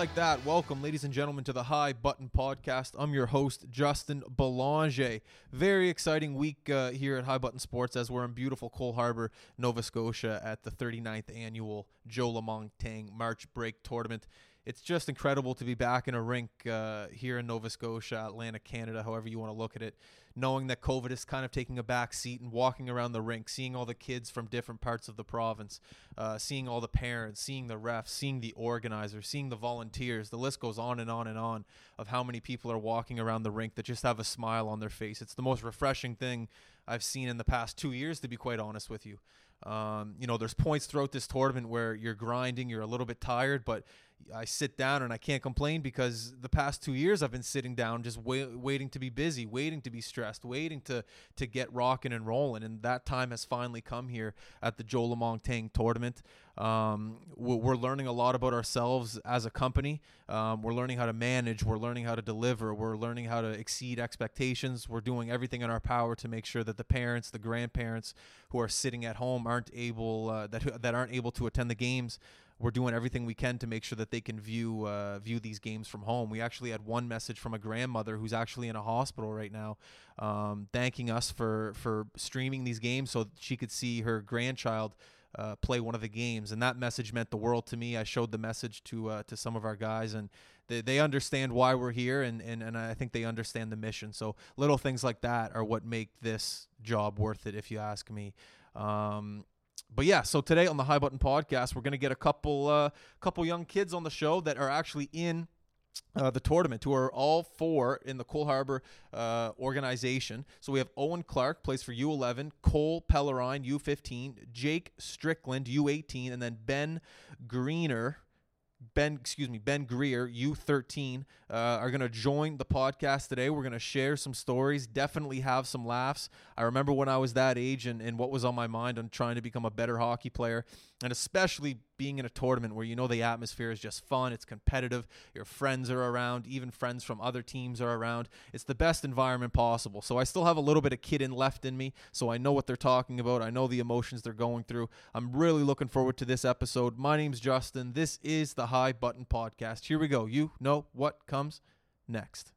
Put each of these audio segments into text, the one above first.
like that, welcome, ladies and gentlemen, to the High Button Podcast. I'm your host, Justin Belanger. Very exciting week uh, here at High Button Sports as we're in beautiful Cole Harbour, Nova Scotia at the 39th annual Joe Lamontagne March Break Tournament. It's just incredible to be back in a rink uh, here in Nova Scotia, Atlantic, Canada, however you want to look at it knowing that COVID is kind of taking a back seat and walking around the rink, seeing all the kids from different parts of the province, uh, seeing all the parents, seeing the refs, seeing the organizers, seeing the volunteers. The list goes on and on and on of how many people are walking around the rink that just have a smile on their face. It's the most refreshing thing I've seen in the past two years, to be quite honest with you. Um, you know, there's points throughout this tournament where you're grinding, you're a little bit tired, but I sit down and I can't complain because the past two years I've been sitting down just wait, waiting to be busy, waiting to be stressed, waiting to to get rocking and rolling, and that time has finally come here at the Joe Lamontagne tournament. Um, we're learning a lot about ourselves as a company. Um, we're learning how to manage. We're learning how to deliver. We're learning how to exceed expectations. We're doing everything in our power to make sure that the parents, the grandparents who are sitting at home aren't able uh, that that aren't able to attend the games we're doing everything we can to make sure that they can view uh, view these games from home. We actually had one message from a grandmother who's actually in a hospital right now, um, thanking us for for streaming these games so she could see her grandchild. Uh, play one of the games, and that message meant the world to me. I showed the message to uh, to some of our guys, and they, they understand why we're here, and, and and I think they understand the mission. So little things like that are what make this job worth it, if you ask me. Um, but yeah, so today on the High Button Podcast, we're gonna get a couple uh, couple young kids on the show that are actually in uh, the tournament, who are all four in the Cole Harbour uh, organization. So we have Owen Clark, plays for U11, Cole Pellerine, U15, Jake Strickland, U18, and then Ben Greener, Ben, excuse me, Ben Greer, U13, uh, are going to join the podcast today. We're going to share some stories, definitely have some laughs. I remember when I was that age and, and what was on my mind on trying to become a better hockey player and especially being in a tournament where you know the atmosphere is just fun, it's competitive, your friends are around, even friends from other teams are around. It's the best environment possible. So I still have a little bit of kid in left in me, so I know what they're talking about. I know the emotions they're going through. I'm really looking forward to this episode. My name's Justin. This is the High Button Podcast. Here we go. You know what comes next.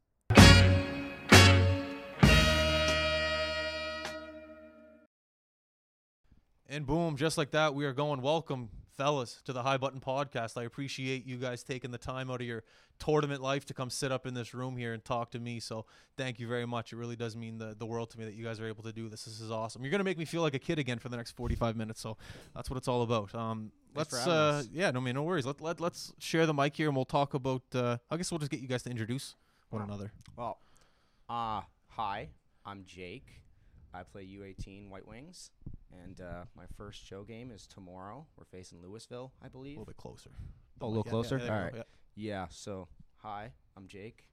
And boom, just like that, we are going. Welcome, fellas, to the High Button Podcast. I appreciate you guys taking the time out of your tournament life to come sit up in this room here and talk to me. So thank you very much. It really does mean the, the world to me that you guys are able to do this. This is awesome. You're going to make me feel like a kid again for the next 45 minutes. So that's what it's all about. Um, let's, uh, yeah, no, man, no worries. Let, let, let's share the mic here and we'll talk about, uh, I guess we'll just get you guys to introduce one wow. another. Well, uh, hi, I'm Jake. I play U18 White Wings. And uh, my first show game is tomorrow. We're facing Louisville, I believe. A little bit closer. Oh, a little yeah, closer. Yeah, All right. Yeah. yeah. So, hi, I'm Jake.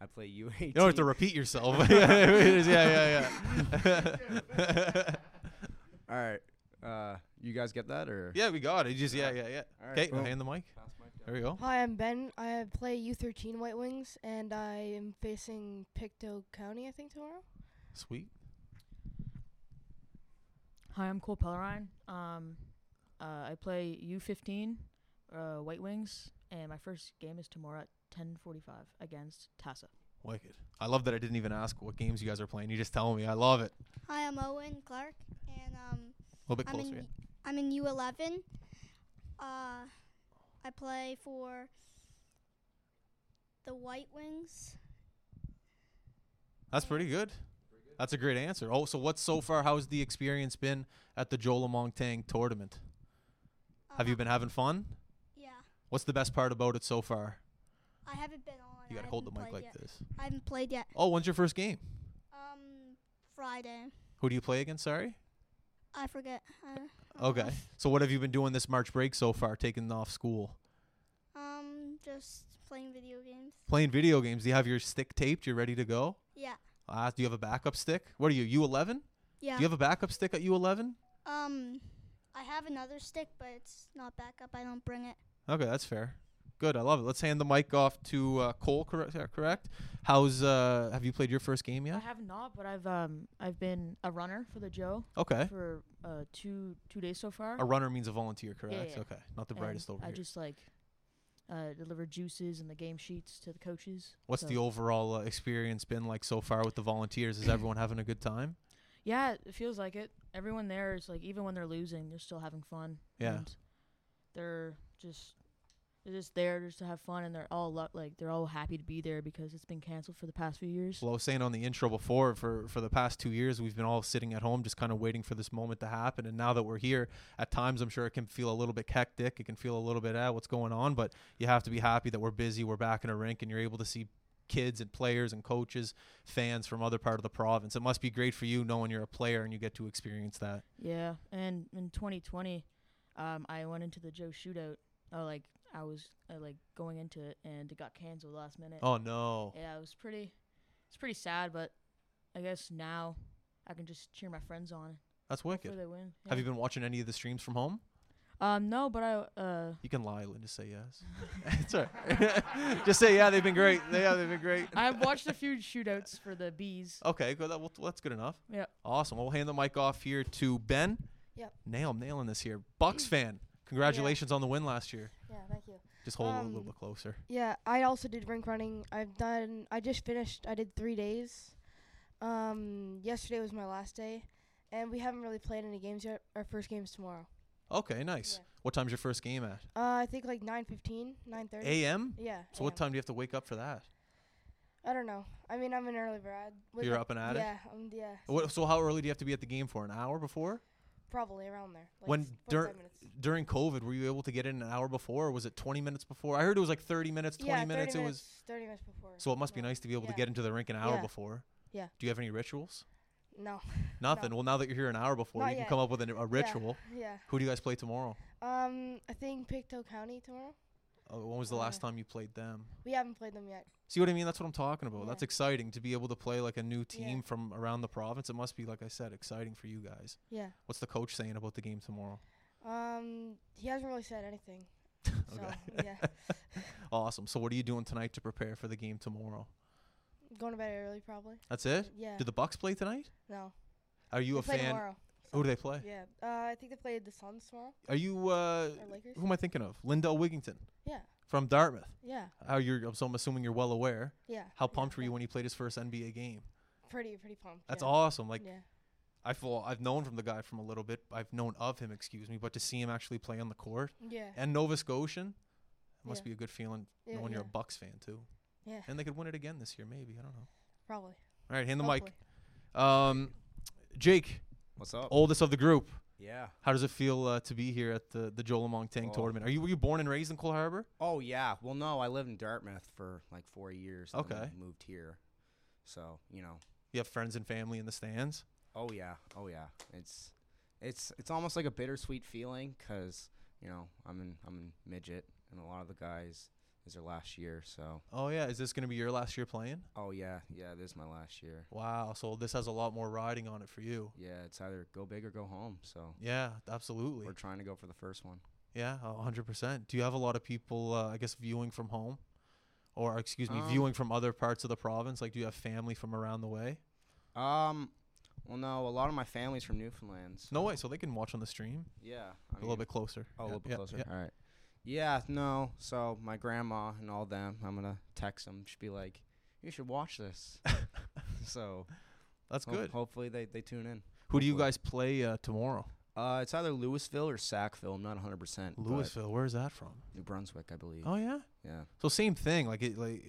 I play U18. You don't have to repeat yourself. yeah, yeah, yeah. All right. Uh, you guys get that or? Yeah, we got it. Just yeah, yeah, yeah. Okay, right, hand the mic. There we go. Hi, I'm Ben. I play U13 White Wings, and I am facing Pictou County, I think, tomorrow. Sweet. Hi, I'm Cole Pellerine. Um, uh, I play U15 uh, White Wings, and my first game is tomorrow at 10:45 against Tassa. Wicked. I love that I didn't even ask what games you guys are playing. You just tell me. I love it. Hi, I'm Owen Clark, and um, a little bit closer. I'm in, yeah. I'm in U11. Uh, I play for the White Wings. That's pretty good. That's a great answer. Oh, so what's so far? How's the experience been at the Joe Lamontagne tournament? Uh, Have you uh, been having fun? Yeah. What's the best part about it so far? I haven't been on. You gotta hold the mic like yet. this. I haven't played yet. Oh, when's your first game? Um, Friday. Who do you play against? Sorry. I forget. Uh, okay. So what have you been doing this March break so far? Taking off school. Um, just playing video games. Playing video games. Do you have your stick taped? You're ready to go? Yeah. Uh, do you have a backup stick? What are you, U11? Yeah. Do you have a backup stick at U11? Um, I have another stick, but it's not backup. I don't bring it. Okay, that's fair. Good, I love it. Let's hand the mic off to uh, Cole. Correct? Correct. How's uh? Have you played your first game yet? I have not, but I've um I've been a runner for the Joe. Okay. For uh two two days so far. A runner means a volunteer, correct? Yeah, yeah. Okay, not the brightest over I here. I just like uh, deliver juices and the game sheets to the coaches. What's So- the overall uh, experience been like so far with the volunteers? Is everyone having a good time? Yeah, it feels like it. Everyone there is like, even when they're losing, they're still having fun. Yeah. And they're just they're just there just to have fun, and they're all lo- like they're all happy to be there because it's been canceled for the past few years. Well, I was saying on the intro before, for for the past two years, we've been all sitting at home, just kind of waiting for this moment to happen. And now that we're here, at times I'm sure it can feel a little bit hectic. It can feel a little bit, ah, what's going on? But you have to be happy that we're busy, we're back in a rink, and you're able to see kids and players and coaches, fans from other part of the province. It must be great for you knowing you're a player and you get to experience that. Yeah, and in 2020, um, I went into the Joe Shootout. Oh, like I was uh, like going into it, and it got canceled last minute. Oh no. Yeah, it was pretty. It's pretty sad, but I guess now I can just cheer my friends on. That's wicked. they win. Have you been watching any of the streams from home? Um, no, but I uh. You can lie and just say yes. it's all right. just say yeah. They've been great. Yeah, they've been great. I've watched a few shootouts for the bees. Okay, good. That, well, that's good enough. Yeah. Awesome. We'll hand the mic off here to Ben. Yep. Nail, I'm nailing this here. Bucks fan. Congratulations on the win last year. Yeah, thank you. Just hold it a little Um, bit closer. Yeah, I also did rink running. I've done. I just finished. I did three days. Um, yesterday was my last day, and we haven't really played any games yet. Our first game's tomorrow. Okay, nice. Yeah. What time's your first game at? Uh, I think like 9:15, 9:30. A.M. Yeah. So what time do you have to wake up for that? I don't know. I mean, I'm an early bird. You're up and at it? yeah, um, yeah. What, so how early do you have to be at the game for? An hour before? Probably around there. Like When dur- minutes. During COVID, were you able to get in an hour before, or was it 20 minutes before? I heard it was like 30 minutes, 20 yeah, 30 minutes. minutes. It was. 30 minutes before. So it must be Yeah. nice to be able to get into the rink an hour Yeah. before. Yeah. Do you have any rituals? No. Nothing. Well, now that you're here an hour before, Not you can come up with a, a ritual. Yeah. Who do you guys play tomorrow? Um, I think Pictou County tomorrow. Oh, when was the last Uh, time you played them? We haven't played them yet. See what I mean? That's what I'm talking about. That's exciting to be able to play like a new Yeah. team from around the province. It must be, like I said, exciting for you guys. Yeah. What's the coach saying about the game tomorrow? Um, he hasn't really said anything. Okay. So yeah, awesome. So what are you doing tonight to prepare for the game tomorrow? going to bed early probably. That's it? Yeah. Do the Bucks play tonight? no. Are you they a play fan? tomorrow. Who do they play? Yeah. Uh, I think they played the Suns tomorrow. Are you uh Lakers. who am I thinking of? Lindell Wigginton Yeah. from Dartmouth. Yeah. How you're so I'm assuming you're well aware. Yeah. How yeah, pumped were yeah. you when he played his first NBA game? Pretty, pretty pumped. That's yeah. awesome. Like yeah. I feel I've known from the guy from a little bit. I've known of him, excuse me, but to see him actually play on the court Yeah. and Nova Scotian it must be a good feeling Yeah, knowing you're a. Bucks fan too. Yeah. And they could win it again this year, maybe. I don't know. Probably. All right, hand the Hopefully. mic. Um, Jake, What's up? oldest of the group. Yeah. How does it feel uh, to be here at the the Joe Lamontagne Oh. tournament? Are you were you born and raised in Cole Harbor? Oh yeah. Well, no, I lived in Dartmouth for like four years. Okay. Moved here, so you know. You have friends and family in the stands. Oh yeah. Oh yeah. It's it's it's almost like a bittersweet feeling because you know I'm in I'm in midget and a lot of the guys is their last year. So Oh yeah, is this going to be your last year playing? oh yeah yeah this is my last year. Wow, so this has a lot more riding on it for you. Yeah, it's either go big or go home. So Yeah, absolutely. we're trying to go for the first one. Yeah, a hundred percent. Do you have a lot of people, uh, I guess, viewing from home, or excuse me, Um, viewing from other parts of the province? Like, do you have family from around the way? Um, well no, a lot of my family's from Newfoundland. No way, so they can watch on the stream Yeah, a I little bit closer. Oh, a little bit yeah, closer. yeah. All right. Yeah, no. So my grandma and all them, I'm gonna text them. Should be like, you should watch this. so That's ho- good. hopefully they, they tune in. Who do you guys play uh, tomorrow? Uh, it's either Louisville or Sackville. I'm not 100. percent Louisville. Where is that from? New Brunswick, I believe. Oh yeah. Yeah. So same thing, like it, like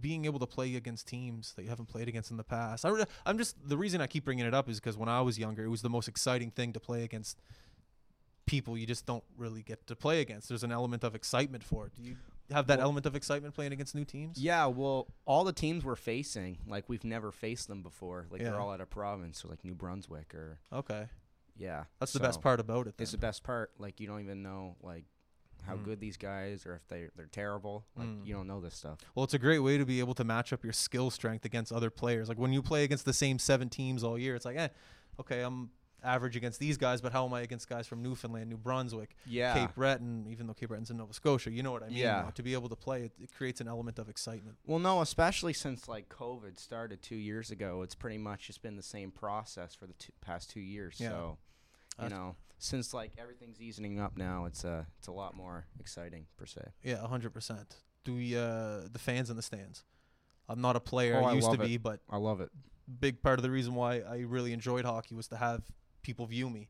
being able to play against teams that you haven't played against in the past. I, re- I'm just the reason I keep bringing it up is because when I was younger, it was the most exciting thing to play against people you just don't really get to play against. There's an element of excitement for it. Do you have that Well- element of excitement playing against new teams? Yeah. Well, all the teams we're facing, like we've never faced them before. Like Yeah. they're all out of province, so like New Brunswick or Okay, yeah. that's the best part about it. Then. It's the best part. Like you don't even know like how Mm. good these guys or if they they're terrible. Like Mm. you don't know this stuff. Well, it's a great way to be able to match up your skill strength against other players. Like when you play against the same seven teams all year, it's like, eh, okay, I'm average against these guys, but how am I against guys from Newfoundland, New Brunswick, Yeah. Cape Breton, even though Cape Breton's in Nova Scotia? You know what I mean? Yeah. though? To be able to play, it, it creates an element of excitement. Well, no, especially since like COVID started two years ago, it's pretty much just been the same process for the two, past two years. Yeah. So, you know, since like everything's easing up now, it's uh it's a lot more exciting per se. Yeah, hundred percent. Do we uh the fans in the stands? I'm not a player. Oh, I I used to love it. be, but I love it. big part of the reason why I really enjoyed hockey was to have people view me.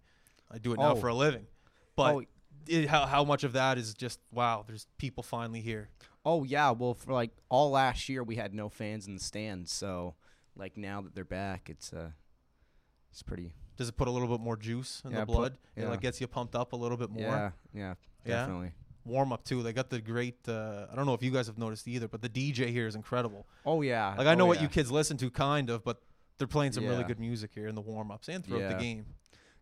I do it now Oh. for a living, but oh, it, how how much of that is just wow? There's people finally here. oh yeah. Well, for like all last year, we had no fans in the stands. So like now that they're back, it's uh it's pretty. Does it put a little bit more juice in Yeah, the put- blood? It like gets you pumped up a little bit more. Yeah, yeah, Yeah? definitely. Warm up too. They got the great. Uh, I don't know if you guys have noticed either, but the DJ here is incredible. Oh yeah. Like I know oh, what yeah. you kids listen to, kind of, but they're playing some really good music here in the warm ups and throughout Yeah. the game.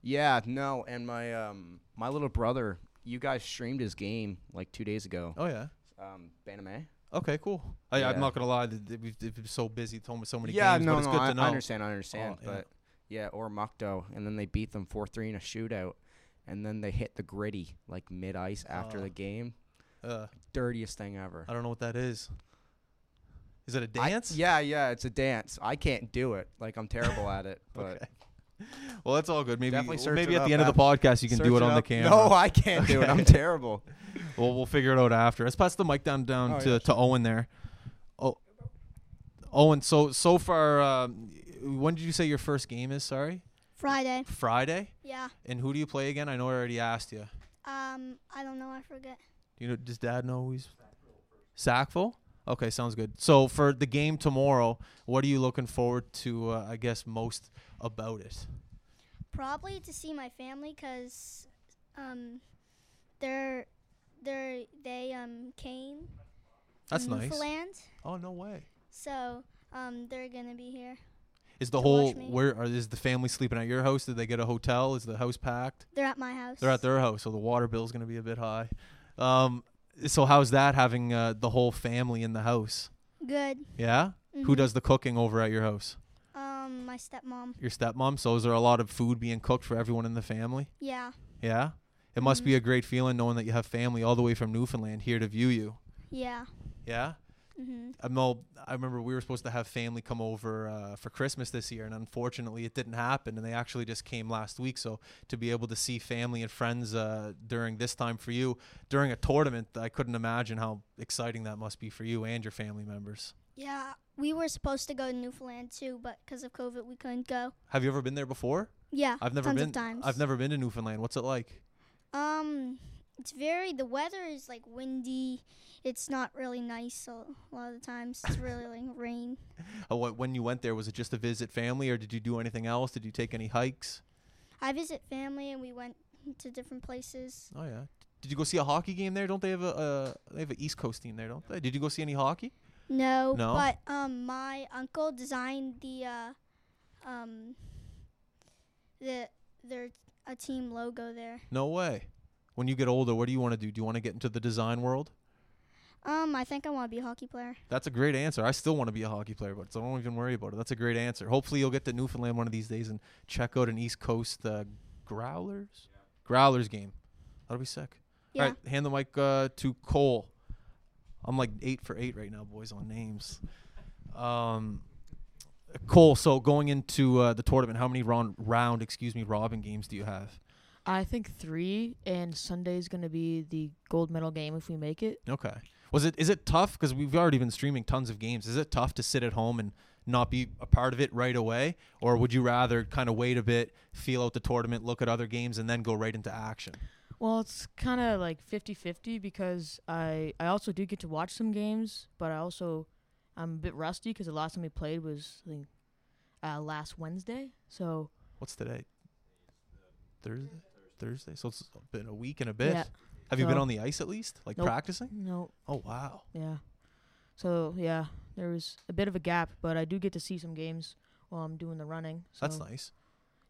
Yeah, no, and my um my little brother, you guys streamed his game like two days ago. Oh yeah. Um, Baname. Okay, cool. I, I'm not gonna lie, we've was so busy, told me so many yeah, games, no, but it's no, good I, to know. I understand, I understand, Oh, yeah. but yeah, or Mukto, and then they beat them four three in a shootout, and then they hit the gritty like mid ice after Oh. the game. Uh, Dirtiest thing ever. I don't know what that is. Is it a I- dance? yeah, yeah, it's a dance. I can't do it. Like I'm terrible at it, but Okay. Well, that's all good. Maybe Definitely well, search maybe it at the end of the podcast you can search do it on the up. camera. No, I can't do it. I'm terrible. Well, we'll figure it out after. Let's pass the mic down down Oh, to, yeah, to Owen there. Oh, Owen. So so far, um, when did you say your first game is? Sorry, Friday. Friday. Yeah. And who do you play again? I know I already asked you. Um, I don't know. I forget. Do you know? Does Dad know who he's? Sackville. Okay, sounds good. So for the game tomorrow, what are you looking forward to? Uh, I guess most about it. Probably to see my family 'cause um, they're they're they um came. That's nice. Newfoundland, Oh no way. so um they're gonna be here. Is the whole where are, is the family sleeping at your house? Did they get a hotel? Is the house packed? They're at my house. They're at their house, so the water bill's going to be a bit high. Um, so how's that having uh, the whole family in the house? Good. Yeah. Who Mhm. does the cooking over at your house? Um, my stepmom. Your stepmom. So is there a lot of food being cooked for everyone in the family? Yeah. Yeah. It must be Mhm. a great feeling knowing that you have family all the way from Newfoundland here to view you. Yeah. Yeah. Mhm. I know. I remember we were supposed to have family come over uh, for Christmas this year, and unfortunately, it didn't happen. And they actually just came last week. So to be able to see family and friends uh, during this time for you during a tournament, I couldn't imagine how exciting that must be for you and your family members. Yeah. We were supposed to go to Newfoundland too, but because of COVID, we couldn't go. Have you ever been there before? Yeah. I've never been. Of times. I've never been to Newfoundland. What's it like? Um, it's very. The weather is like windy. It's not really nice. A lot of the times it's really like rain. What, when you went there, was it just to visit family, or did you do anything else? Did you take any hikes? I visit family and we went to different places. Oh yeah. Did you go see a hockey game there? Don't they have a uh, they have an East Coast team there? Don't they? Did you go see any hockey? No, No? but um, my uncle designed the uh, um, the their a team logo there. No way. When you get older, what do you want to do? Do you want to get into the design world? Um, I think I want to be a hockey player. That's a great answer. I still want to be a hockey player, but so don't even worry about it. That's a great answer. Hopefully, you'll get to Newfoundland one of these days and check out an East Coast uh, Growlers Growlers game. That'll be sick. Yeah. All right, hand the mic uh, to Cole. I'm like eight for eight right now, boys, on names. Um, Cole. So going into uh, the tournament, how many round round excuse me Robin games do you have? I think three, and Sunday's gonna be the gold medal game if we make it. Okay. Was it is it tough because we've already been streaming tons of games? Is it tough to sit at home and not be a part of it right away, or would you rather kind of wait a bit, feel out the tournament, look at other games, and then go right into action? Well, it's kind of like 50-50 because I I also do get to watch some games, but I also I'm a bit rusty because the last time we played was I think uh, last Wednesday. So What's today? Thursday. Thursday. So it's been a week and a bit. Yeah. Have you been on the ice at least, like Nope. practicing? no, Oh wow. yeah. So yeah, there was a bit of a gap, but I do get to see some games while I'm doing the running. So That's nice.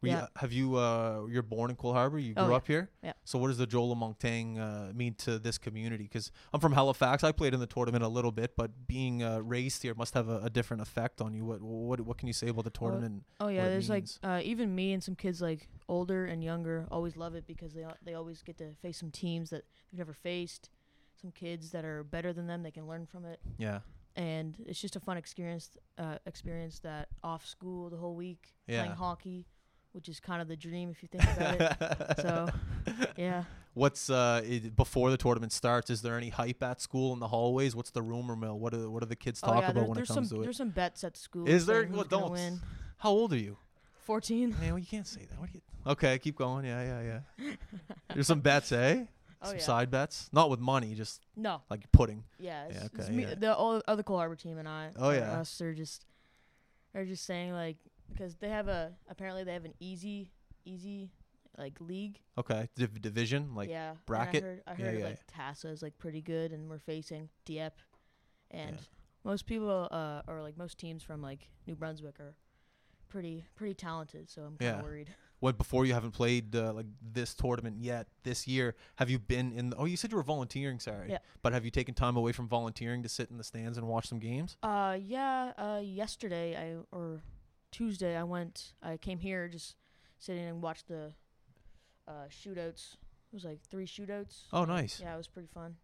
Were you, Yeah. have you uh you're born in Cole Harbor? You grew Oh, yeah. up here? Yeah. So what does the Joe Lamontagne uh, mean to this community? Because I'm from Halifax. I played in the tournament a little bit, but being uh, raised here must have a, a different effect on you. What what what can you say about the tournament? Oh yeah, there's like uh, even me and some kids like older and younger always love it because they they always get to face some teams that they've never faced, some kids that are better than them. They can learn from it, yeah. and it's just a fun experience. Uh, experience that off school the whole week Yeah. playing hockey which is kind of the dream if you think about it. So, yeah. What's uh it, before the tournament starts? Is there any hype at school in the hallways? What's the rumor mill? What are what do the kids Oh, yeah, about there- when it comes some to it? there's some bets at school. Is there? Well, don't. win. How old are you? 14. Man, well, you can't say that. What you, okay, keep going. Yeah, yeah, yeah. There's some bets, eh? Oh some yeah. side bets, not with money, just No. like pudding. Yeah. Yeah, okay, me, the other Cole Harbor team and I. Oh, yeah. Us are just they're just saying like because they have a apparently they have an easy easy like league. Okay, Div- division like yeah. and bracket? I heard, I Yeah, heard yeah, like Tassa is like pretty good and we're facing Dieppe, and Yeah. most people uh or like most teams from like New Brunswick are pretty pretty talented. So I'm kind of Yeah. worried. what before you haven't played uh, like this tournament yet this year. Have you been in? The, oh, you said you were volunteering. Sorry, Yeah. But have you taken time away from volunteering to sit in the stands and watch some games? Uh, yeah. Uh, yesterday I or Tuesday I went. I came here just sitting and watched the uh shootouts. It was like three shootouts. Oh, nice. Yeah, it was pretty fun.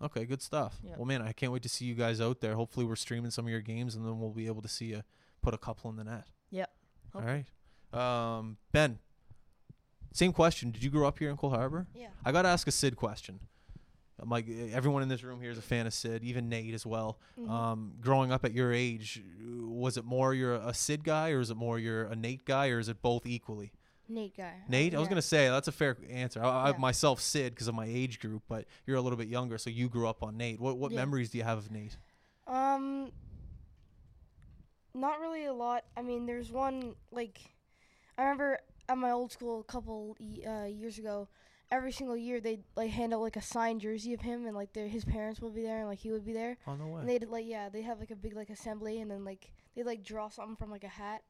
Okay, good stuff. Yeah. Well, man, I can't wait to see you guys out there. Hopefully, we're streaming some of your games, and then we'll be able to see you put a couple in the net. Yep. All Hopefully. right. Um, Ben, same question. Did you grow up here in Cole Harbor? Yeah. I got to ask a Sid question. Like everyone in this room here is a fan of Sid, even Nate as well. Mhm. Um, growing up at your age, was it more you're a Sid guy, or is it more you're a Nate guy, or is it both equally? Nate guy. Nate, I was gonna say that's a fair answer. I, I myself Sid because of my age group, but you're a little bit younger, so you grew up on Nate. What what Yeah. memories do you have of Nate? Um, not really a lot. I mean, there's one like I remember at my old school a couple uh, years ago. Every single year they'd like hand out like a signed jersey of him, and like their, his parents would be there, and like he would be there. Oh no way! And they'd like yeah, they'd have like a big like assembly, and then like they'd like draw something from like a hat.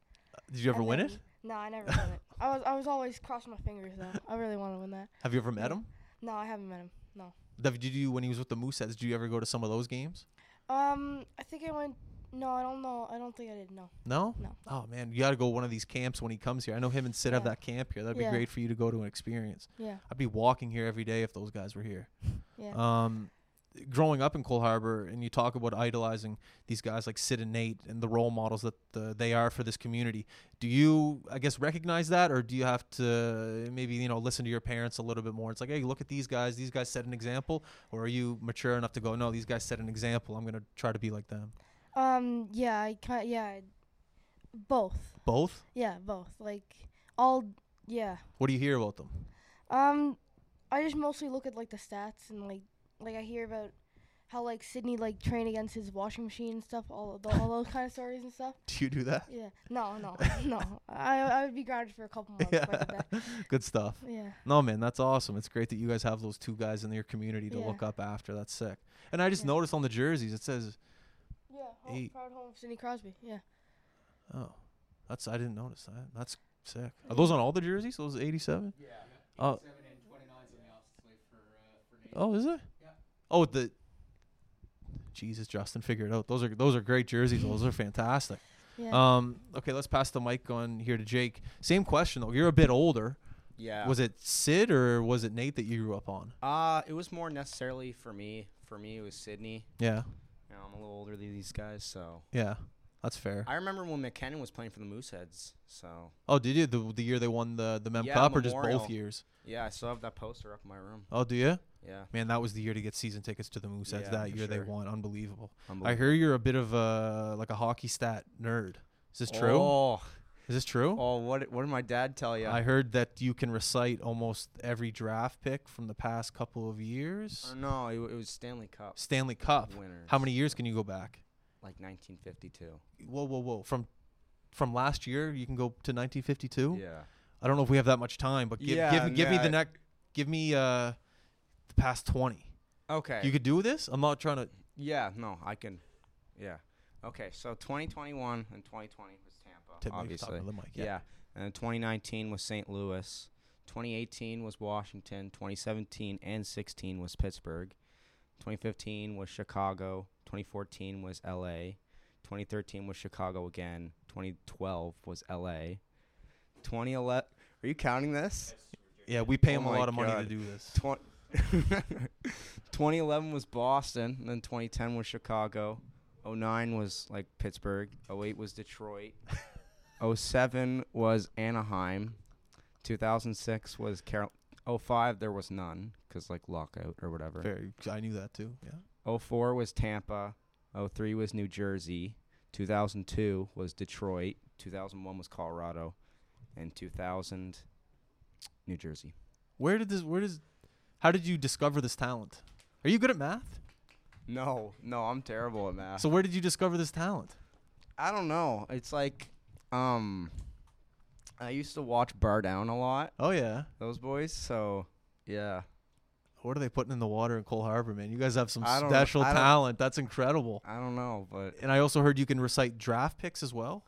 Did you ever win it? No, I never won it. I was I was always crossing my fingers though. I really want to win that. Have you ever met him? No, I haven't met him. No. Did you when he was with the Mooseheads? Did you ever go to some of those games? Um, I think I went. No, I don't know. I don't think I did. No. No. No. Oh man, you got to go one of these camps when he comes here. I know him and Sid have that camp here. That'd be Yeah. great for you to go to and experience. Yeah. I'd be walking here every day if those guys were here. Yeah. Um, growing up in Cole Harbor, and you talk about idolizing these guys like Sid and Nate and the role models that uh, they are for this community. Do you, I guess, recognize that, or do you have to maybe you know listen to your parents a little bit more? It's like, hey, look at these guys. These guys set an example, or are you mature enough to go, no, these guys set an example. I'm gonna try to be like them. Um. Yeah. I kind. Yeah. Both. Both. Yeah. Both. Like all. Yeah. What do you hear about them? Um. I just mostly look at like the stats and like like I hear about how like Sidney like train against his washing machine and stuff. All tho- all those kind of stories and stuff. Do you do that? Yeah. No. No. no. I I would be grounded for a couple months. if I did that. Good stuff. Yeah. No, man, that's awesome. It's great that you guys have those two guys in your community to Yeah. look up after. That's sick. And I just Yeah. noticed on the jerseys it says, Yeah. Eight. proud home of Sidney Crosby. Yeah. "Oh, that's I didn't notice that. That's sick." Are those on all the jerseys? Those 87? Yeah. Oh. 87 and 29 is on the opposite sleeve for, uh. Oh, is it? Yeah. Oh, the Jesus, Justin, figure it out. Those are those are great jerseys. Those are fantastic. Yeah. Um, okay, let's pass the mic on here to Jake. Same question though. You're a bit older. Yeah. Was it Sid or was it Nate that you grew up on? Uh, it was more necessarily for me. For me, it was Sidney. Yeah, You know, I'm a little older than these guys, so yeah, that's fair. I remember when MacKinnon was playing for the Mooseheads. So Oh, did you the the year they won the the Mem Yeah, Cup or just Memorial. both years? yeah, I still have that poster up in my room. Oh, do you? Yeah. Man, that was the year to get season tickets to the Mooseheads. Yeah, that for year they sure. won. Unbelievable. I hear you're a bit of a like a hockey stat nerd. Is this true? Oh, Is this true? oh, what what did my dad tell you? I heard that you can recite almost every draft pick from the past couple of years. Uh, no, it, it was Stanley Cup Stanley Cup. winners. How many years can you go back? Like 1952. Whoa, whoa, whoa! From from last year, you can go to 1952. Yeah. I don't know if we have that much time, but give Yeah, give, give me the next. Give me uh the past 20. Okay. You could do this. I'm not trying to. yeah. No, I can. Yeah. Okay. So 2021 and 2020 was Tampa, Tip obviously. the mic. Yeah. Yeah. And 2019 was St. Louis. 2018 was Washington. 2017 and 16 was Pittsburgh. 2015 was Chicago. 2014 was LA. 2013 was Chicago again. 2012 was LA. 2011. Are you counting this? Yeah, we pay Oh him a oh my lot of money to do this. Twen- 2011 was Boston, and then 2010 was Chicago. 09 was like Pittsburgh. 08 was Detroit. 07 was Anaheim. 2006 was Carol. 05 there was none because like lockout or whatever. Very, I knew that too. Yeah. 04 was Tampa. 03 was New Jersey. 2002 was Detroit. 2001 was Colorado, and 2000 New Jersey. Where did this? Where does? How did you discover this talent? Are you good at math? No, no, I'm terrible at math. So where did you discover this talent? I don't know. It's like, um, I used to watch Bar Down a lot. Oh yeah. Those boys. So, yeah. What are they putting in the water in Cole Harbor, man? You guys have some I don't- special I don't- talent. That's incredible. I don't know, but And I also heard you can recite draft picks as well.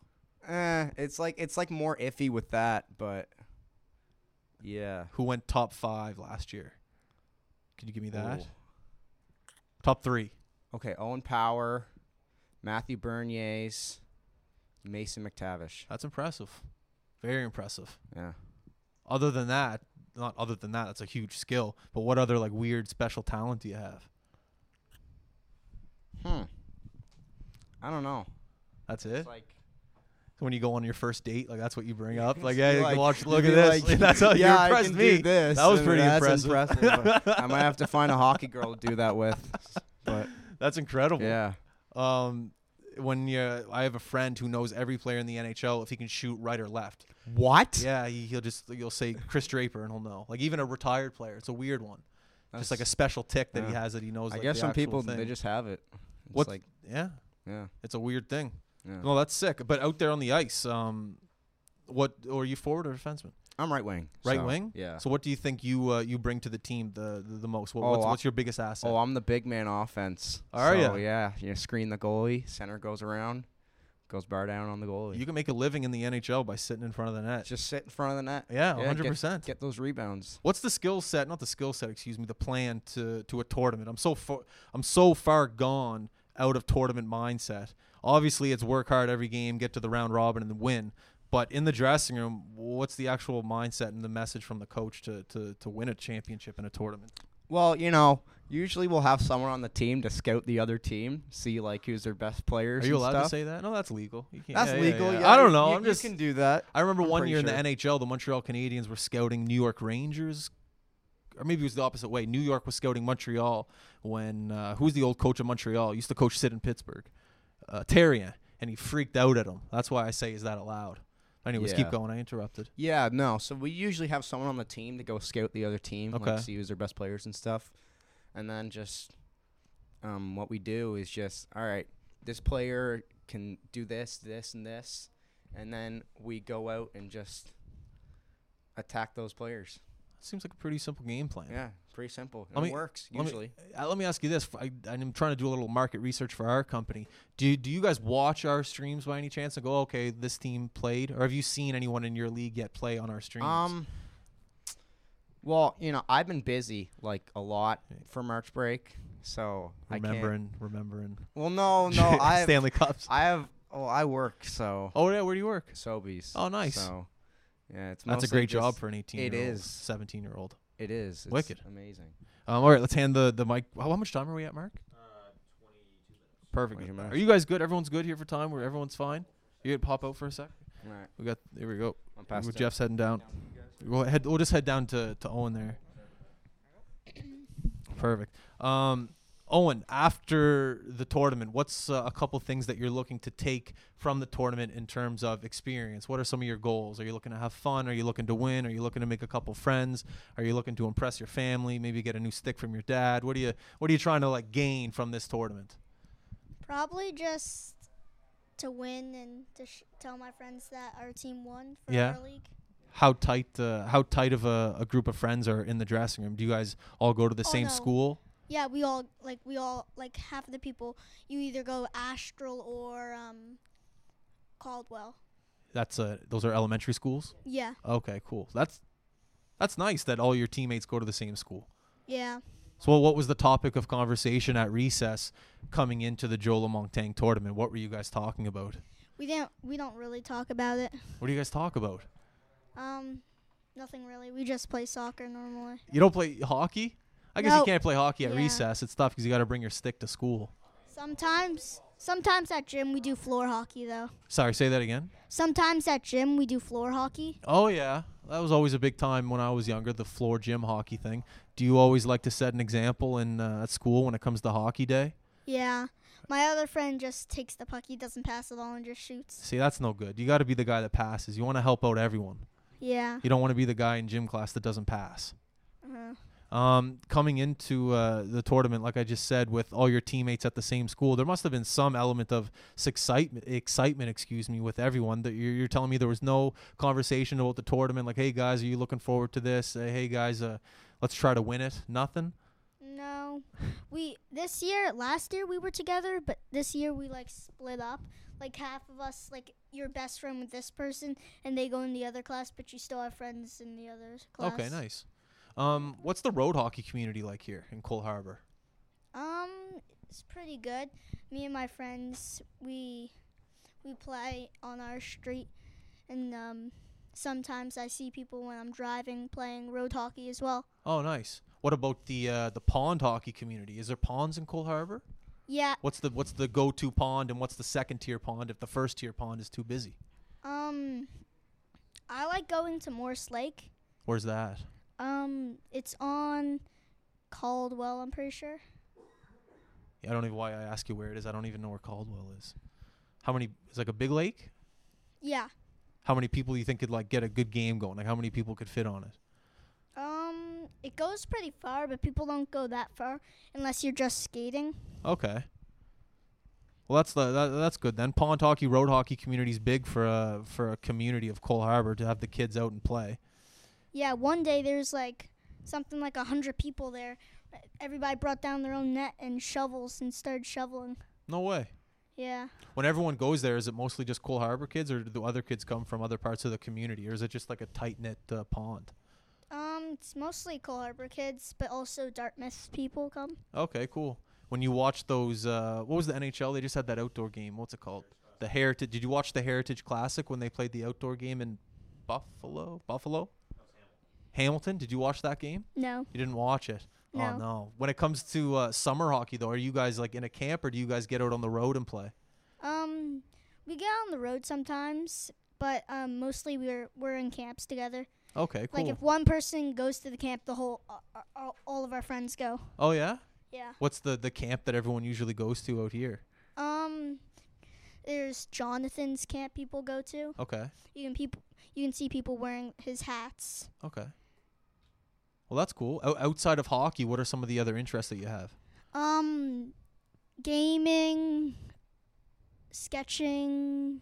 eh, it's like it's like more iffy with that. But yeah. Who went top five last year? Can you give me that? Ooh. Top three. Okay, Owen Power, Matthew Beniers, Mason McTavish. That's impressive. Very impressive. Yeah. Other than that, not other than that, that's a huge skill. But what other like weird special talent do you have? Hmm. I don't know. That's it. It's like when you go on your first date, like that's what you bring up. Like, hey, like- watch. Look at this. like, that's how yeah, you impressed me. This, That was and pretty that's impressive. but I might have to find a hockey girl to do that with. But That's incredible. yeah. Um, when you, I have a friend who knows every player in the NHL if he can shoot right or left. What? Yeah, he, he'll just you'll say Kris Draper and he'll know. Like even a retired player, it's a weird one. just like a special tick that he has that he knows. I like, guess some people thing. they just have it. It's What- like yeah, yeah. it's a weird thing. Yeah. No, that's sick. But out there on the ice, um, what or are you forward or defenseman? I'm right wing. Right so, wing? Yeah. So what do you think you uh, you bring to the team the the, the most? What, Oh, what's, what's your biggest asset? Oh, I'm the big man offense. Are so, ya? Yeah. You screen the goalie. Center goes around, goes bar down on the goalie. you can make a living in the NHL by sitting in front of the net. just sit in front of the net. yeah, Yeah, hundred get- percent. Get those rebounds. What's the skill set? Not the skill set, excuse me. The plan to to a tournament. I'm so far. I'm so far gone out of tournament mindset. Obviously, it's work hard every game, get to the round robin, and then win. But in the dressing room, what's the actual mindset and the message from the coach to to to win a championship in a tournament? Well, you know, usually we'll have someone on the team to scout the other team, see like who's their best players. Are you allowed stuff. to say that? No, that's legal. You can't. That's yeah, legal. yeah. Yeah, I don't know. You, I'm you just. can do that. I remember I'm one year in the NHL, the Montreal Canadiens were scouting New York Rangers, or maybe it was the opposite way. New York was scouting Montreal when uh, who's the old coach of Montreal? Used to coach Sid in Pittsburgh, uh, Therrien, and he freaked out at him. That's why I say is that allowed. Anyways, keep going. I interrupted. Yeah, no. So we usually have someone on the team to go scout the other team, Okay. like see who's their best players and stuff, and then just um, what we do is just all right. This player can do this, this, and this, and then we go out and just attack those players. Seems like a pretty simple game plan. Yeah, pretty simple. And me- it works let me- usually. Uh, let me ask you this: I, I'm trying to do a little market research for our company. Do you, do you guys watch our streams by any chance and go, okay, this team played, or have you seen anyone in your league yet play on our streams? Um. Well, you know, I've been busy like a lot for March break, so remembering, remembering. Well, no, no, I have, Stanley Cups. I have. Oh, I work so Oh yeah, where do you work? Sobeys. Oh, nice. So, yeah, it's That's a great job for an 18 it year old, 17 year old. It is. It's Wicked. Amazing. Um, all right, let's hand the the mic. How, how much time are we at, Mark? Perfect. 22 minutes. Perfect. Are you guys good? Everyone's good here for time. Where everyone's fine. You could pop out for a sec. All right. We got. Here we go. I'm past With it. Jeff's heading down. We'll head. We'll just head down to to Owen there. Perfect. Um, Owen, after the tournament, what's uh, a couple things that you're looking to take from the tournament in terms of experience? What are some of your goals? Are you looking to have fun? Are you looking to win? Are you looking to make a couple friends? Are you looking to impress your family? Maybe get a new stick from your dad? What are you What are you trying to like gain from this tournament? Probably just to win and to sh- tell my friends that our team won for Yeah. our league. How tight? Uh, how tight of a, a group of friends are in the dressing room? Do you guys all go to the Oh, same no. school? Yeah, we all like we all like half of the people. You either go Astral or um, Caldwell. That's uh, those are elementary schools. Yeah, Okay, cool. That's that's nice that all your teammates go to the same school. yeah. So, what was the topic of conversation at recess coming into the Joe Lamont tournament? What were you guys talking about? We didn't. We don't really talk about it. What do you guys talk about? Um, nothing really. We just play soccer normally. You don't play hockey? I guess you can't play hockey at Yeah. recess. It's tough because you got to bring your stick to school. Sometimes, Sometimes at gym we do floor hockey though. Sorry, say that again. Sometimes at gym we do floor hockey. Oh yeah, that was always a big time when I was younger. The floor gym hockey thing. Do you always like to set an example in uh, at school when it comes to hockey day? Yeah. My other friend just takes the puck, he doesn't pass it all and just shoots. See, that's no good. You got to be the guy that passes. You want to help out everyone. Yeah. You don't want to be the guy in gym class that doesn't pass. Uh-huh. Um, coming into uh, the tournament, like I just said, with all your teammates at the same school, there must have been some element of excitement, excitement, excuse me, with everyone. That you're, you're telling me there was no conversation about the tournament, like, "Hey guys, are you looking forward to this? Uh, hey guys, uh, let's try to win it." Nothing. No. We this year, last year we were together, but this year we like split up. Like half of us like you're best friend with this person and they go in the other class, but you still have friends in the other class. Okay, nice. Um, what's the road hockey community like here in Cole Harbor? Um, it's pretty good. Me and my friends, we we play on our street, and um, sometimes I see people when I'm driving playing road hockey as well. Oh, nice. What about the uh, the pond hockey community? Is there ponds in Cole Harbor? Yeah. What's the what's the go to pond and what's the second tier pond if the first tier pond is too busy? Um, I like going to Morris Lake. Where's that? Um, it's on Caldwell. I'm pretty sure. Yeah, I don't even why I ask you where it is. I don't even know where Caldwell is. How many? It's like a big lake. Yeah. How many people do you think could like get a good game going? Like how many people could fit on it? Um, it goes pretty far, but people don't go that far unless you're just skating. Okay. Well, that's the that, that's good then. Pond hockey, road hockey community's big for a for a community of Cole Harbor to have the kids out and play. Yeah, one day there's like something like a hundred people there. Everybody brought down their own net and shovels and started shoveling. No way. Yeah. When everyone goes there, is it mostly just Cole Harbor kids, or do the other kids come from other parts of the community, or is it just like a tight knit uh, pond? Um, it's mostly Cole Harbor kids, but also Dartmouth people come. Okay, cool. When you watch those, uh, what was the NHL? They just had that outdoor game. What's it called? The Heritage. Did you watch the Heritage Classic when they played the outdoor game in Buffalo? Buffalo? Hamilton. Did you watch that game? No. You didn't watch it. Oh No. no. When it comes to uh, summer hockey, though, are you guys like in a camp, or do you guys get out on the road and play? Um, we get on the road sometimes, but um, mostly we're we're in camps together. Okay, cool. Like if one person goes to the camp, the whole uh, uh, all, all of our friends go. oh yeah. Yeah. What's the the camp that everyone usually goes to out here? Um, there's Jonathan's camp people go to. Okay. You can people you can see people wearing his hats. Okay. Well, that's cool. O- outside of hockey, what are some of the other interests that you have? Um, gaming, sketching,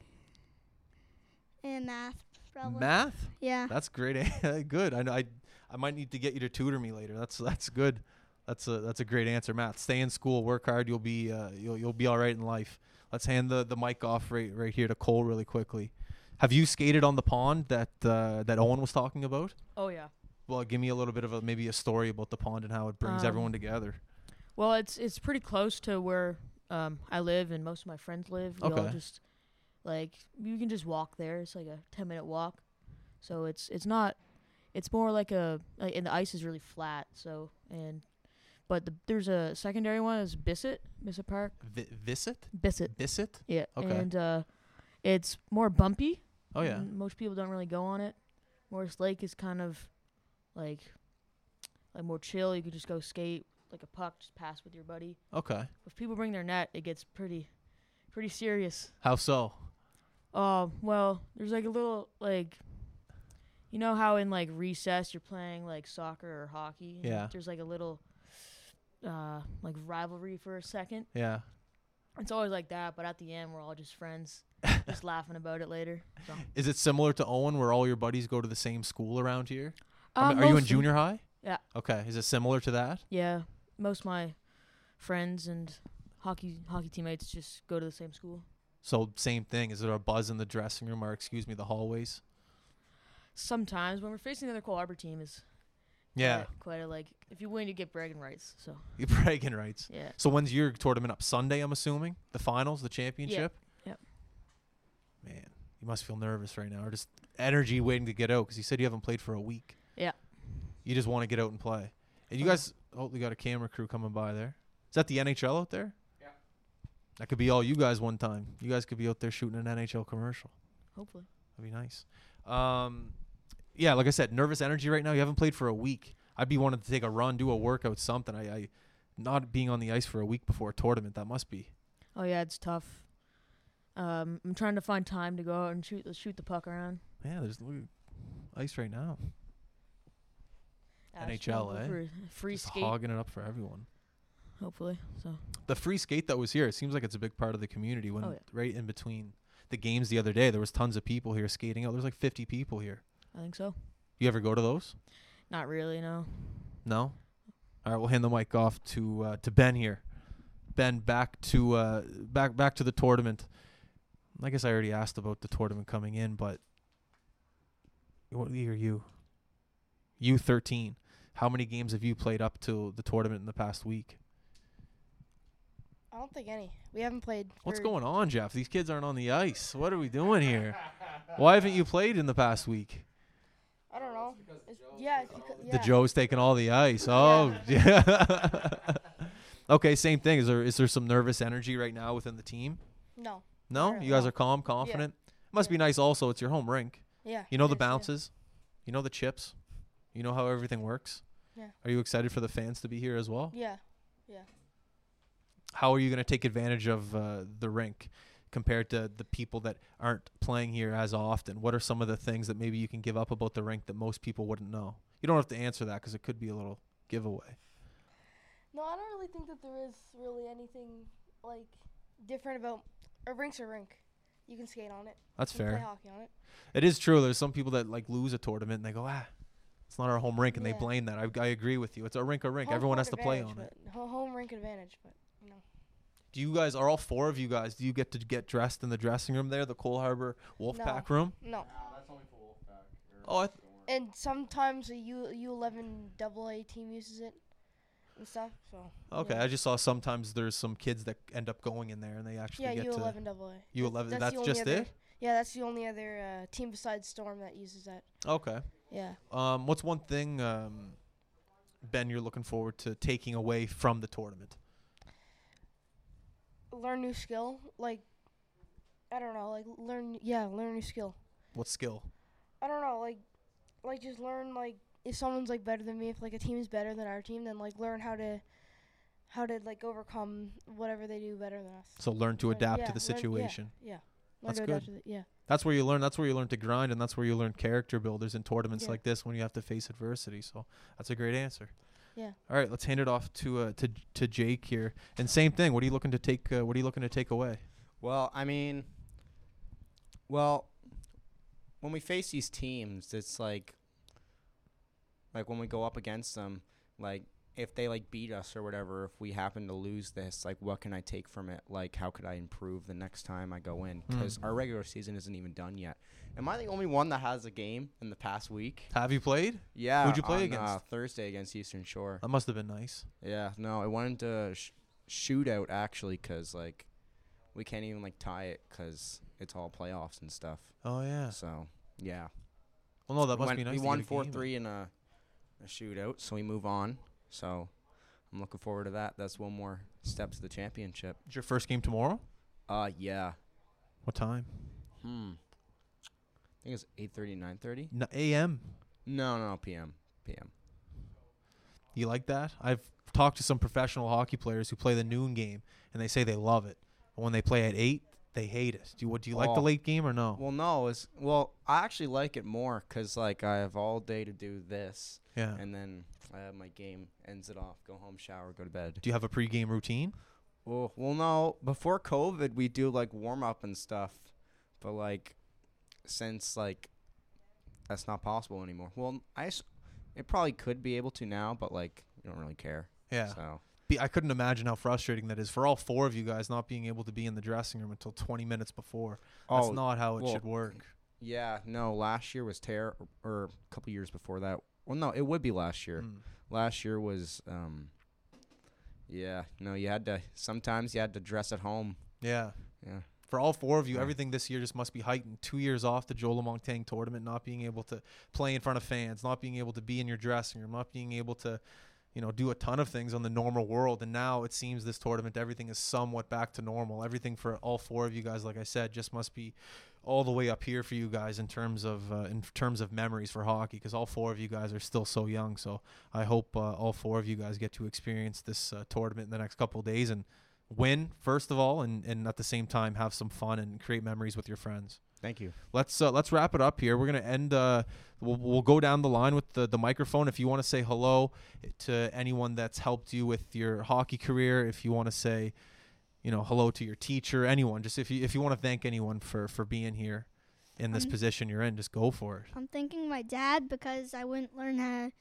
and math. Probably. Math. Yeah. That's great. good. I know. I I might need to get you to tutor me later. That's that's good. That's a that's a great answer, Matt. Stay in school, work hard. You'll be uh, you'll you'll be all right in life. Let's hand the, the mic off right right here to Cole really quickly. Have you skated on the pond that uh, that Owen was talking about? Oh yeah. Well, give me a little bit of a maybe a story about the pond and how it brings Um, everyone together. Well, it's it's pretty close to where um, I live and most of my friends live. We all just like you can just walk there. It's like a ten minute walk, so it's it's not. It's more like a like, and the ice is really flat. So and but the, there's a secondary one is Bissett Bissett Park Vi- Visit? Bissett Visit? yeah Okay. and uh, it's more bumpy. Oh yeah. most people don't really go on it. Morris Lake is kind of like like more chill. You could just go skate like a puck, just pass with your buddy. Okay. If people bring their net, it gets pretty pretty serious. How so? Um, well, there's like a little like you know how in like recess you're playing like soccer or hockey. Yeah. There's like a little uh like rivalry for a second. Yeah. It's always like that, but at the end we're all just friends, just laughing about it later. So. Is it similar to Owen, where all your buddies go to the same school around here? Uh, are you in junior high? Yeah. Okay. Is it similar to that? Yeah, most of my friends and hockey hockey teammates just go to the same school. So same thing. Is there a buzz in the dressing room, or excuse me, the hallways? Sometimes when we're facing the other Cole Harbor team is Yeah. quite, quite a like if you win you get bragging rights. So You bragging rights. yeah, So when's your tournament up? Sunday, I'm assuming. The finals, the championship. Yeah. Yep. Man, you must feel nervous right now, or just energy waiting to get out because you said you haven't played for a week. Yeah. You just want to get out and play. And you guys, oh, we got a camera crew coming by there. Is that the NHL out there? Yeah. That could be all you guys one time. You guys could be out there shooting an NHL commercial. Hopefully. That'd be nice. Um, yeah, like I said, nervous energy right now. You haven't played for a week. I'd be wanting to take a run, do a workout, something. I, I not being on the ice for a week before a tournament. That must be. Oh yeah, it's tough. Um, I'm trying to find time to go out and shoot shoot the puck around. Yeah, there's look at ice right now. NHL, eh? for Free Just skate, hogging it up for everyone. hopefully. So The free skate that was here, it seems like it's a big part of the community. When Oh, yeah. right in between the games the other day, there was tons of people here skating out. There's like 50 people here. I think so. You ever go to those? Not really, no. No. All right, we'll hand the mic off to uh, to Ben here. Ben, back to uh, back back to the tournament. I guess I already asked about the tournament coming in, but what league are you? U thirteen. How many games have you played up to the tournament in the past week? I don't think any. We haven't played. What's going on, Jeff? These kids aren't on the ice. What are we doing here? Why haven't you played in the past week? I don't know. It's, yeah, it's because, yeah. The Joe's taking all the ice. Oh, yeah. okay, same thing. Is there is there some nervous energy right now within the team? No. No, Not you guys at are calm, confident. Must be nice. Also, it's your home rink. Yeah. You know the is, yeah. bounces. You know the chips. You know how everything works. Yeah. Are you excited for the fans to be here as well? Yeah. Yeah. How are you going to take advantage of uh, the rink compared to the people that aren't playing here as often? What are some of the things that maybe you can give up about the rink that most people wouldn't know? You don't have to answer that because it could be a little giveaway. No, I don't really think that there is really anything like different about a rink's a rink. You can skate on it. That's you can Play fair. hockey on it. It is true. There's some people that like lose a tournament and they go, ah, it's not our home rink, and they blame that. I, I agree with you. It's a rink, a rink. Home Everyone has to play on it. Home rink advantage, but you know. Do you guys are all four of you guys? Do you get to get dressed in the dressing room there, the Cole Harbor Wolfpack room? No. that's only for Wolfpack. Oh, I th- And sometimes a U U11 double A team uses it and stuff. So. Okay, yeah. I just saw sometimes there's some kids that end up going in there and they actually Yeah, get to U11 double A. U11. That's, the only just other, it. Yeah, that's the only other uh, team besides Storm that uses that. Okay. Yeah. Um, what's one thing, um, Ben, you're looking forward to taking away from the tournament? Learn new skill, like I don't know, like learn yeah, learn new skill. What skill? I don't know, like like just learn like if someone's like better than me, if like a team is better than our team, then like learn how to how to like overcome whatever they do better than us. So learn to adapt yeah, to the learn- yeah, situation. Yeah. Learn That's to adapt to the, yeah. That's where you learn. That's where you learn to grind, and that's where you learn character builders in tournaments Yeah. like this when you have to face adversity. So that's a great answer. Yeah. All right, let's hand it off to uh, to to Jake here. And same thing. What are you looking to take? Uh, what are you looking to take away? Well, I mean, well, when we face these teams, it's like, like when we go up against them, like if they like beat us or whatever, if we happen to lose this, like what can I take from it? Like how could I improve the next time I go in? Because Mm. our regular season isn't even done yet. Am I the only one that has a game in the past week? Have you played? Yeah. Who'd you play on, against? Uh, Thursday against Eastern Shore. That must have been nice. Yeah, no, I wanted to sh- shoot out actually 'cause like we can't even like tie it because it's all playoffs and stuff. Oh yeah. So yeah, Well, no, that we must went- be nice. We won four three in a, a shootout, so we move on. So I'm looking forward to that. That's one more step to the championship. Is your first game tomorrow? Uh yeah. What time? Hmm. I think it's 8:30, 9:30. N- A.M. No, no, no, PM. PM. You like that? I've talked to some professional hockey players who play the noon game, and they say they love it. But when they play at eight, they hate it. Do you, what, do you like the Oh. late game or no? Well, no, it's well, I actually like it more because, like I have all day to do this. yeah. and then I have my game, ends it off, go home, shower, go to bed. Do you have a pre-game routine? Well, well, no. Before COVID, we do like warm up and stuff, but like since like that's not possible anymore. Well, I s- it probably could be able to now, but like you don't really care. Yeah. So Be, I couldn't imagine how frustrating that is for all four of you guys not being able to be in the dressing room until 20 minutes before. That's oh not how it well, should work. yeah, no. Last year was ter or a couple years before that. Well, no, it would be last year. Mm. Last year was um. Yeah, no, you had to. Sometimes you had to dress at home. Yeah. Yeah. For all four of you, Yeah. everything this year just must be heightened. Two years off the Joe Lamontagne tournament, not being able to play in front of fans, not being able to be in your dressing room, not being able to you know, do a ton of things on the normal world. And now it seems this tournament, everything is somewhat back to normal. Everything for all four of you guys, like I said, just must be all the way up here for you guys in terms of uh, in terms of memories for hockey because all four of you guys are still so young. So I hope uh, all four of you guys get to experience this uh, tournament in the next couple of days and win first of all, and and at the same time have some fun and create memories with your friends. Thank you. Let's uh, let's wrap it up here. We're gonna end. Uh, we'll, we'll go down the line with the, the microphone. If you want to say hello to anyone that's helped you with your hockey career, if you want to say, you know, hello to your teacher, anyone, just if you if you want to thank anyone for for being here in this Um, position you're in, just go for it. I'm thanking my dad because I wouldn't learn how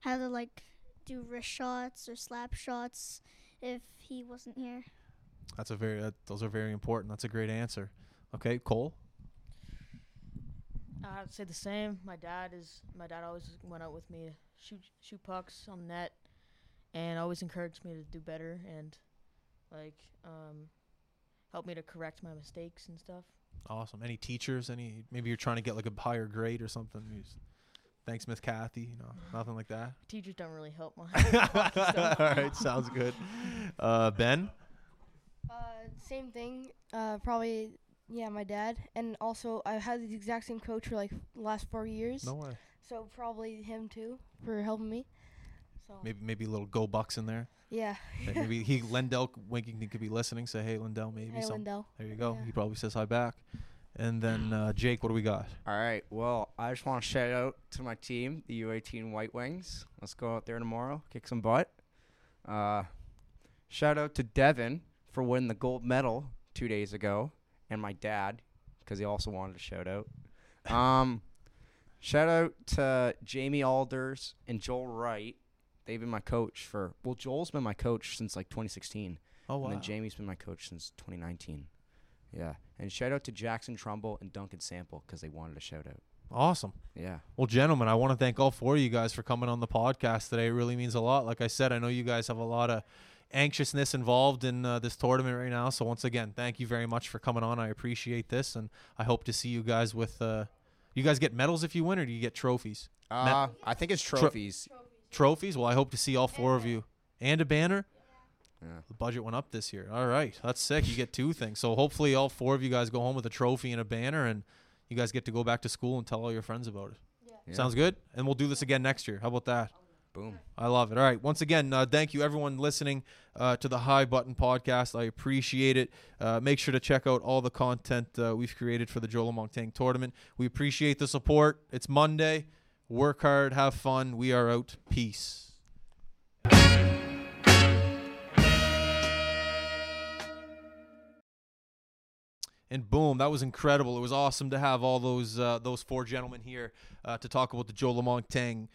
how to like do wrist shots or slap shots if he wasn't here. That's a very uh, those are very important. That's a great answer. Okay, Cole. I would say the same. My dad is my dad always went out with me to shoot shoot pucks on net, and always encouraged me to do better and like um, help me to correct my mistakes and stuff. Awesome. Any teachers? Any maybe you're trying to get like a higher grade or something. Just- Thanks, Miss Kathy. You know, nothing like that. Teachers don't really help my. All right, sounds good. Uh, ben. Uh, same thing. Uh, probably yeah, my dad, and also I've had the exact same coach for like the last four years. No way. So probably him too for helping me. So Maybe maybe a little go bucks in there. yeah. Hey, maybe he Lindell Wigginton could be listening. Say hey, Lindell. Maybe Hey, some. Lindell. There you go. Yeah. He probably says hi back. And then uh, Jake, what do we got? All right. Well, I just want to shout out to my team, the U18 White Wings. Let's go out there tomorrow, kick some butt. Uh, shout out to Devin for winning the gold medal two days ago, and my dad because he also wanted a shout out. Um, shout out to Jamie Alders and Joel Wright. They've been my coach for well, Joel's been my coach since like 2016. Oh And wow. then Jamie's been my coach since 2019. Yeah. And shout out to Jackson Trumbull and Duncan Sample because they wanted a shout out. Awesome. Yeah. Well, gentlemen, I want to thank all four of you guys for coming on the podcast today. It really means a lot. Like I said, I know you guys have a lot of anxiousness involved in uh, this tournament right now. So once again, thank you very much for coming on. I appreciate this, and I hope to see you guys with. Uh, you guys get medals if you win, or do you get trophies? Uh, I think it's trophies. Trophies. Well, I hope to see all four of you and a banner. yeah. The budget went up this year. All right, that's sick. You get two things. So hopefully, all four of you guys go home with a trophy and a banner, and you guys get to go back to school and tell all your friends about it. Yeah. Sounds good. And we'll do this again next year. How about that? Boom. I love it. All right. Once again, uh, thank you everyone listening uh, to the High Button podcast. I appreciate it. Uh, make sure to check out all the content uh, we've created for the Joe Lamontagne tournament. We appreciate the support. It's Monday. Work hard, have fun. We are out. Peace. And boom, that was incredible. It was awesome to have all those uh, those four gentlemen here uh, to talk about the Joe Lamontagne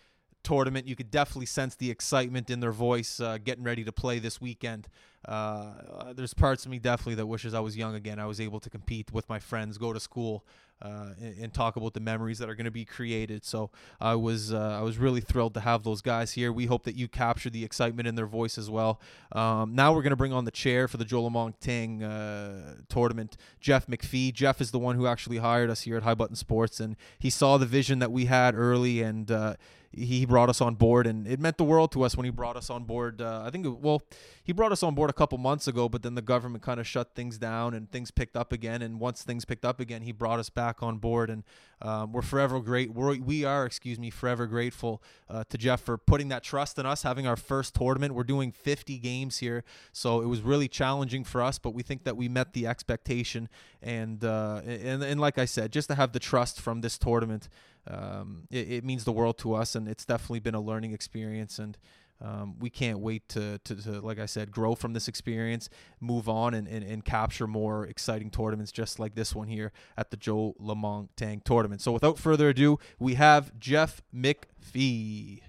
tournament. You could definitely sense the excitement in their voice, uh, getting ready to play this weekend. Uh, uh, there's parts of me definitely that wishes I was young again. I was able to compete with my friends, go to school, uh, and, and talk about the memories that are going to be created. So I was uh, I was really thrilled to have those guys here. We hope that you captured the excitement in their voice as well. Um, now we're going to bring on the chair for the Joe Lamontagne uh, tournament, Jeff McPhee. Jeff is the one who actually hired us here at High Button Sports, and he saw the vision that we had early and. Uh, he brought us on board, and it meant the world to us when he brought us on board. Uh, I think, well, he brought us on board a couple months ago, but then the government kind of shut things down and things picked up again. And once things picked up again, he brought us back on board, and um, we're forever great. We're, we are, excuse me, forever grateful uh, to Jeff for putting that trust in us, having our first tournament. We're doing 50 games here, so it was really challenging for us, but we think that we met the expectation. And uh, and and like I said, just to have the trust from this tournament um, it, it means the world to us, and it's definitely been a learning experience. And um, we can't wait to, to, to, like I said, grow from this experience, move on, and, and, and capture more exciting tournaments just like this one here at the Joe Lamontagne tournament. So without further ado, we have Jeff McPhee.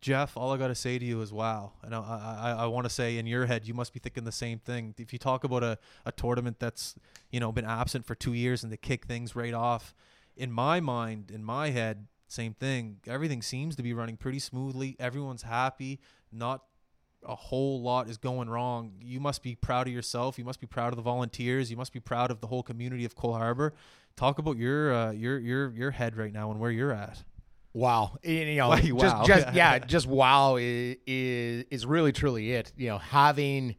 Jeff, all I got to say to you is wow. And I, I, I want to say in your head, you must be thinking the same thing. If you talk about a, a tournament that's, you know, been absent for two years and to kick things right off, in my mind, in my head, same thing. Everything seems to be running pretty smoothly. Everyone's happy. Not a whole lot is going wrong. You must be proud of yourself. You must be proud of the volunteers. You must be proud of the whole community of Cole Harbor. Talk about your uh, your your your head right now and where you're at. Wow, you know, Why, just wow. just yeah, just wow is, is is really truly it. You know, having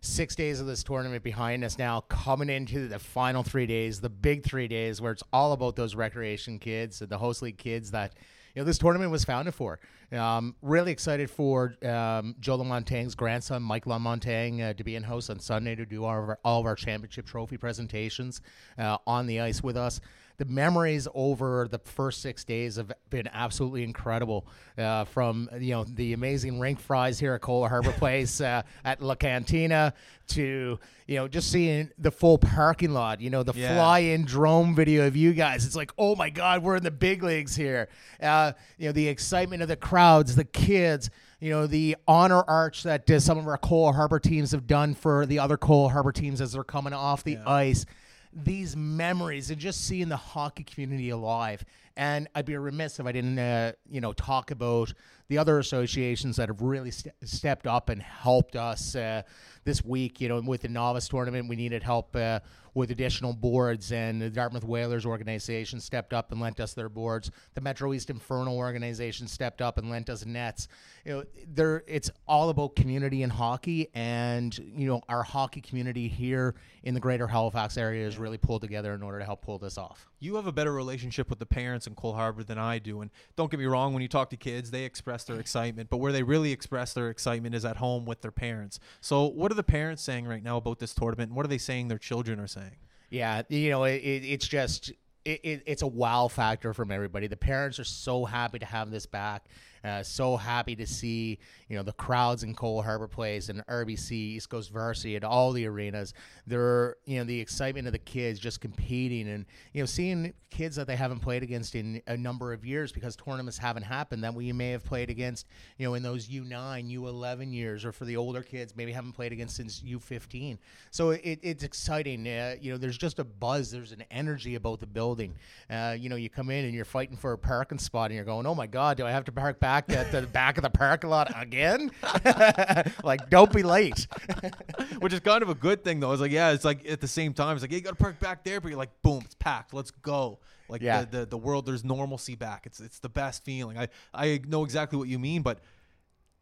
six days of this tournament behind us now, coming into the final three days, the big three days, where it's all about those recreation kids, and the host league kids that you know this tournament was founded for. Um, really excited for um, Joe Lamontagne's grandson, Mike Lamontagne, uh, to be in host on Sunday to do all of our, all of our championship trophy presentations uh, on the ice with us the memories over the first six days have been absolutely incredible. Uh, from you know the amazing rink fries here at Cole Harbor Place uh, at La Cantina to you know just seeing the full parking lot. You know the Yeah. fly-in drone video of you guys. It's like oh my god, we're in the big leagues here. Uh, you know the excitement of the crowds, the kids. You know the honor arch that uh, some of our Cole Harbor teams have done for the other Cole Harbor teams as they're coming off the ice these memories and just seeing the hockey community alive. And I'd be remiss if I didn't, uh, you know, talk about the other associations that have really ste stepped up and helped us uh, this week. You know, with the novice tournament, we needed help uh, with additional boards, and the Dartmouth Whalers organization stepped up and lent us their boards. The Metro East Inferno organization stepped up and lent us nets. You know, there it's all about community and hockey, and you know, our hockey community here in the Greater Halifax area is really pulled together in order to help pull this off. You have a better relationship with the parents in Cole Harbor than I do. And don't get me wrong, when you talk to kids, they express their excitement. But where they really express their excitement is at home with their parents. So, what are the parents saying right now about this tournament? And what are they saying their children are saying? Yeah, you know, it, it, it's just it, it, it's a wow factor from everybody. The parents are so happy to have this back. Uh, so happy to see you know the crowds in Cole Harbor Place and RBC, East Coast Varsity, and all the arenas. They're you know the excitement of the kids just competing and you know seeing kids that they haven't played against in a number of years because tournaments haven't happened that we may have played against you know in those U9, U11 years, or for the older kids maybe haven't played against since U15. So it, it's exciting. Uh, you know, there's just a buzz. There's an energy about the building. Uh, you know, you come in and you're fighting for a parking spot, and you're going, "Oh my God, do I have to park back at the back of the parking lot again?" like, don't be late. Which is kind of a good thing, though. It's like, yeah, it's like at the same time, it's like, yeah, you got to park back there, but you're like, boom, it's packed. Let's go. Like Yeah. the, the the world, there's normalcy back. It's it's the best feeling. I I know exactly what you mean, but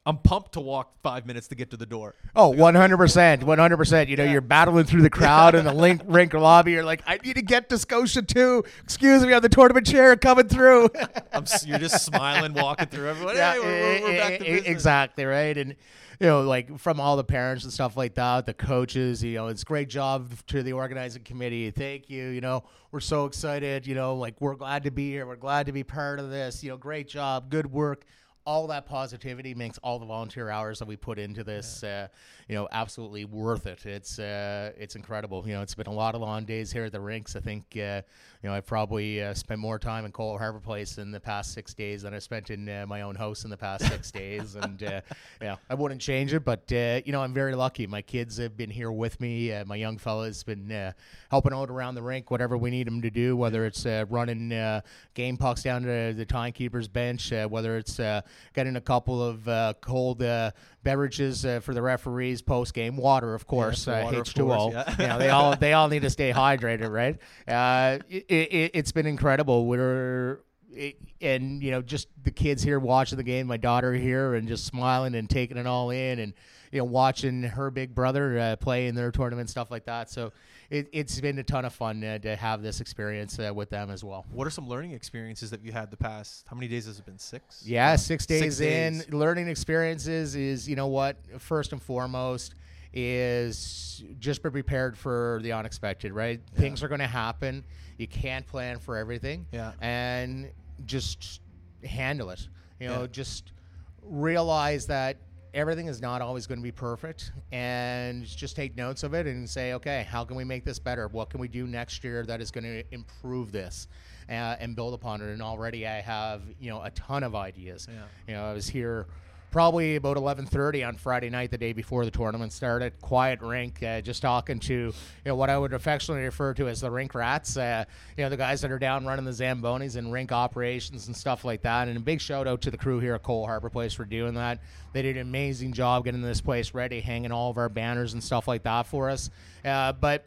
I'm pumped to walk five minutes to get to the door. Oh, 100%. 100%. You know, you're battling through the crowd in the link, rink lobby. You're like, I need to get to Scotia too. Excuse me, on the tournament chair coming through. I'm you're just smiling, walking through everyone. Yeah, hey, we're, eh, we're, we're eh, back to e- e- business. exactly right. And you know, like from all the parents and stuff like that, the coaches, you know, it's great job to the organizing committee. Thank you. You know, we're so excited. You know, like we're glad to be here. We're glad to be part of this. You know, great job, good work. All that positivity makes all the volunteer hours that we put into this, uh, you know, absolutely worth it. It's uh, it's incredible. You know, it's been a lot of long days here at the rinks. I think, uh, you know, I've probably uh, spent more time in Cole Harbor Place in the past six days than I spent in uh, my own house in the past six days. And uh, yeah, I wouldn't change it. But uh, you know, I'm very lucky. My kids have been here with me. Uh, my young fella's been uh, helping out around the rink, whatever we need them to do. Whether it's uh, running uh, game pucks down to the timekeeper's bench, uh, whether it's uh, getting a couple of uh, cold uh, beverages uh, for the referees post game, water, of course, the uh, water, H2O. course, yeah. you know, they all they all need to stay hydrated, right? Uh, it, it, it's been incredible. We're it, and you know just the kids here watching the game, my daughter here, and just smiling and taking it all in, and you know watching her big brother uh, play in their tournament, stuff like that. So it, it's been a ton of fun uh, to have this experience uh, with them as well. What are some learning experiences that you had the past? How many days has it been? Six. Yeah, six days Six in. days. Learning experiences is, you know what, first and foremost is just be prepared for the unexpected, right? Things are going to happen. You can't plan for everything. Yeah. And just handle it. You know, Yeah. just realize that everything is not always going to be perfect and just take notes of it and say okay how can we make this better? What can we do next year that is going to improve this uh, and build upon it? And already i have you know a ton of ideas. Yeah. you know i was here probably about 11:30 on Friday night, the day before the tournament started. Quiet rink, uh, just talking to you know what I would affectionately refer to as the rink rats. Uh, you know the guys that are down running the zambonis and rink operations and stuff like that. And a big shout out to the crew here at Cole Harbor Place for doing that. They did an amazing job getting this place ready, hanging all of our banners and stuff like that for us. Uh, but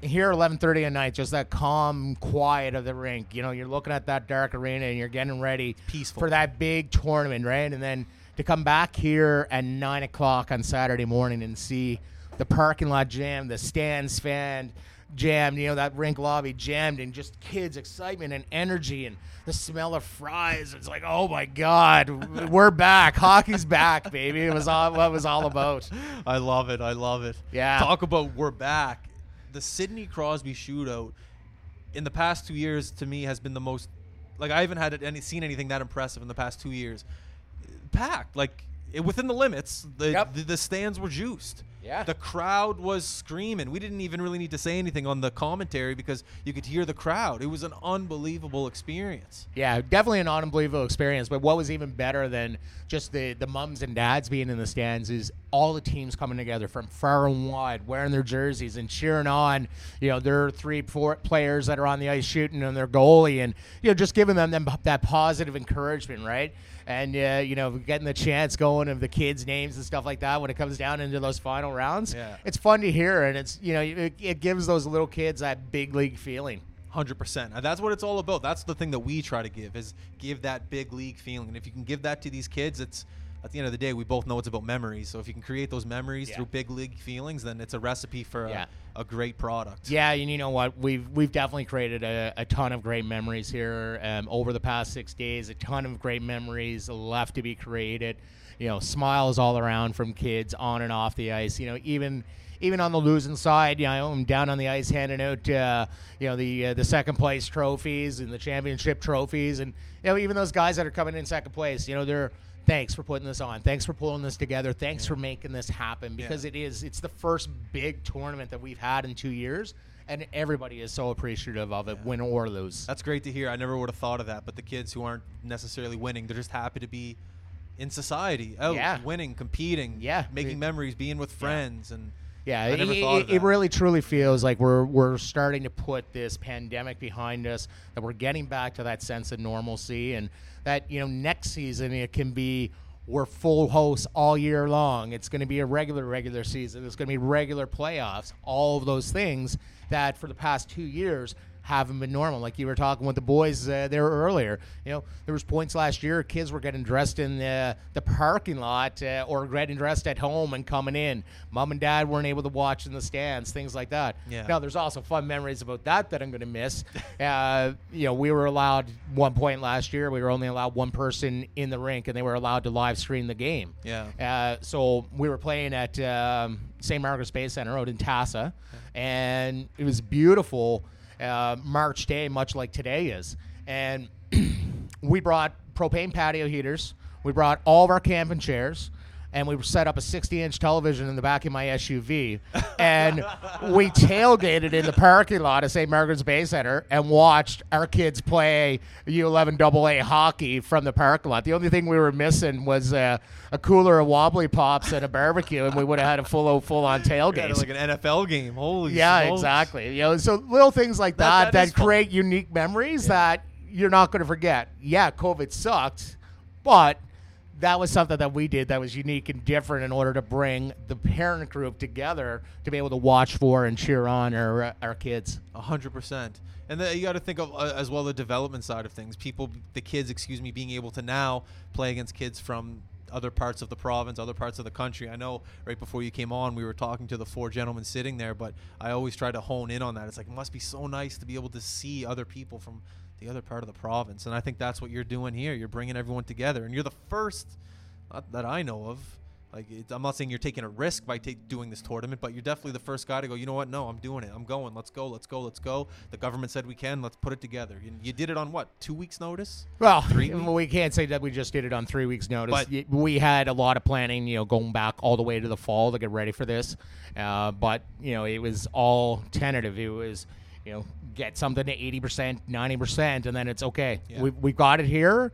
here 11:30 at night, just that calm quiet of the rink. You know, you're looking at that dark arena and you're getting ready Peaceful. for that big tournament, right? And then to come back here at nine o'clock on Saturday morning and see the parking lot jammed, the stands fanned, jammed, you know, that rink lobby jammed, and just kids' excitement and energy and the smell of fries. It's like, oh my God, we're back. Hockey's back, baby. It was all what it was all about. I love it. I love it. Yeah. Talk about we're back. The Sidney Crosby shootout in the past two years to me has been the most like I haven't had any seen anything that impressive in the past two years. Packed like it, within the limits. The, Yep. the the stands were juiced. Yeah. The crowd was screaming. We didn't even really need to say anything on the commentary because you could hear the crowd. It was an unbelievable experience. Yeah, definitely an unbelievable experience. But what was even better than just the the mums and dads being in the stands is all the teams coming together from far and wide, wearing their jerseys and cheering on. You know, their three, four players that are on the ice shooting and their goalie, and you know, just giving them, them that positive encouragement, right? And uh, you know, getting the chance going of the kids' names and stuff like that when it comes down into those final rounds. Yeah. It's fun to hear, and it's you know, it, it gives those little kids that big league feeling. Hundred percent, that's what it's all about. That's the thing that we try to give is give that big league feeling. And if you can give that to these kids, it's at the end of the day, we both know it's about memories. So if you can create those memories Yeah. through big league feelings, then it's a recipe for Yeah. a, a great product. Yeah, and you know what? We've we've definitely created a, a ton of great memories here um, over the past six days. A ton of great memories left to be created. You know, smiles all around from kids on and off the ice. You know, even even on the losing side, you know, I'm down on the ice handing out, uh, you know, the uh, the second place trophies and the championship trophies, and you know, even those guys that are coming in second place, you know, they're thanks for putting this on, thanks for pulling this together, thanks for making this happen because it is it's the first big tournament that we've had in two years, and everybody is so appreciative of it, win or lose. That's great to hear. I never would have thought of that. But the kids who aren't necessarily winning, they're just happy to be in society, out, Yeah. winning, competing, Yeah. making It- memories, being with friends, and Yeah, I it, never it- thought of it- it really truly feels like we're we're starting to put this pandemic behind us. That we're getting back to that sense of normalcy, and that you know next season it can be we're full hosts all year long. It's going to be a regular regular season. It's going to be regular playoffs. All of those things that for the past two years haven't been normal. Like you were talking with the boys uh, there earlier. You know, there was points last year kids were getting dressed in the the parking lot uh, or getting dressed at home and coming in. Mom and dad weren't able to watch in the stands, things like that. Yeah. Now there's also fun memories about that that I'm going to miss. uh, you know, we were allowed one point last year. We were only allowed one person in the rink, and they were allowed to live stream the game. Yeah. Uh, so we were playing at um, St. Margaret's Bay Center out in Tassa, and it was beautiful uh, March day, much like today is. And we brought propane patio heaters. We brought all of our camping chairs. And we set up a 60 inch television in the back of my SUV. And we tailgated in the parking lot of St. Margaret's Bay Center and watched our kids play U11 AA hockey from the parking lot. The only thing we were missing was uh, a cooler of wobbly pops and a barbecue, and we would have had a full full on tailgate. Like an NFL game. Holy Yeah, smokes. exactly. You know, so little things like That- that that that, is fun. create unique memories that you're not going to forget. Yeah, COVID sucked, but that was something that we did that was unique and different in order to bring the parent group together to be able to watch for and cheer on our our kids. A hundred percent. And then you got to think of uh, as well the development side of things. People, the kids, excuse me, being able to now play against kids from other parts of the province, other parts of the country. I know right before you came on, we were talking to the four gentlemen sitting there, but I always try to hone in on that. It's like it must be so nice to be able to see other people from the other part of the province, and I think that's what you're doing here. You're bringing everyone together, and you're the first not that I know of. Like, it, I'm not saying you're taking a risk by ta- doing this tournament, but you're definitely the first guy to go. You know what? No, I'm doing it. I'm going. Let's go. Let's go. Let's go. The government said we can. Let's put it together. You, you did it on what? Two weeks' notice. Well, Three we can't say that we just did it on three weeks' notice. But- we had a lot of planning, you know, going back all the way to the fall to get ready for this. Uh, but you know, it was all tentative. It was, you know, get something to eighty percent, ninety percent, and then it's okay. Yeah. We we've got it here.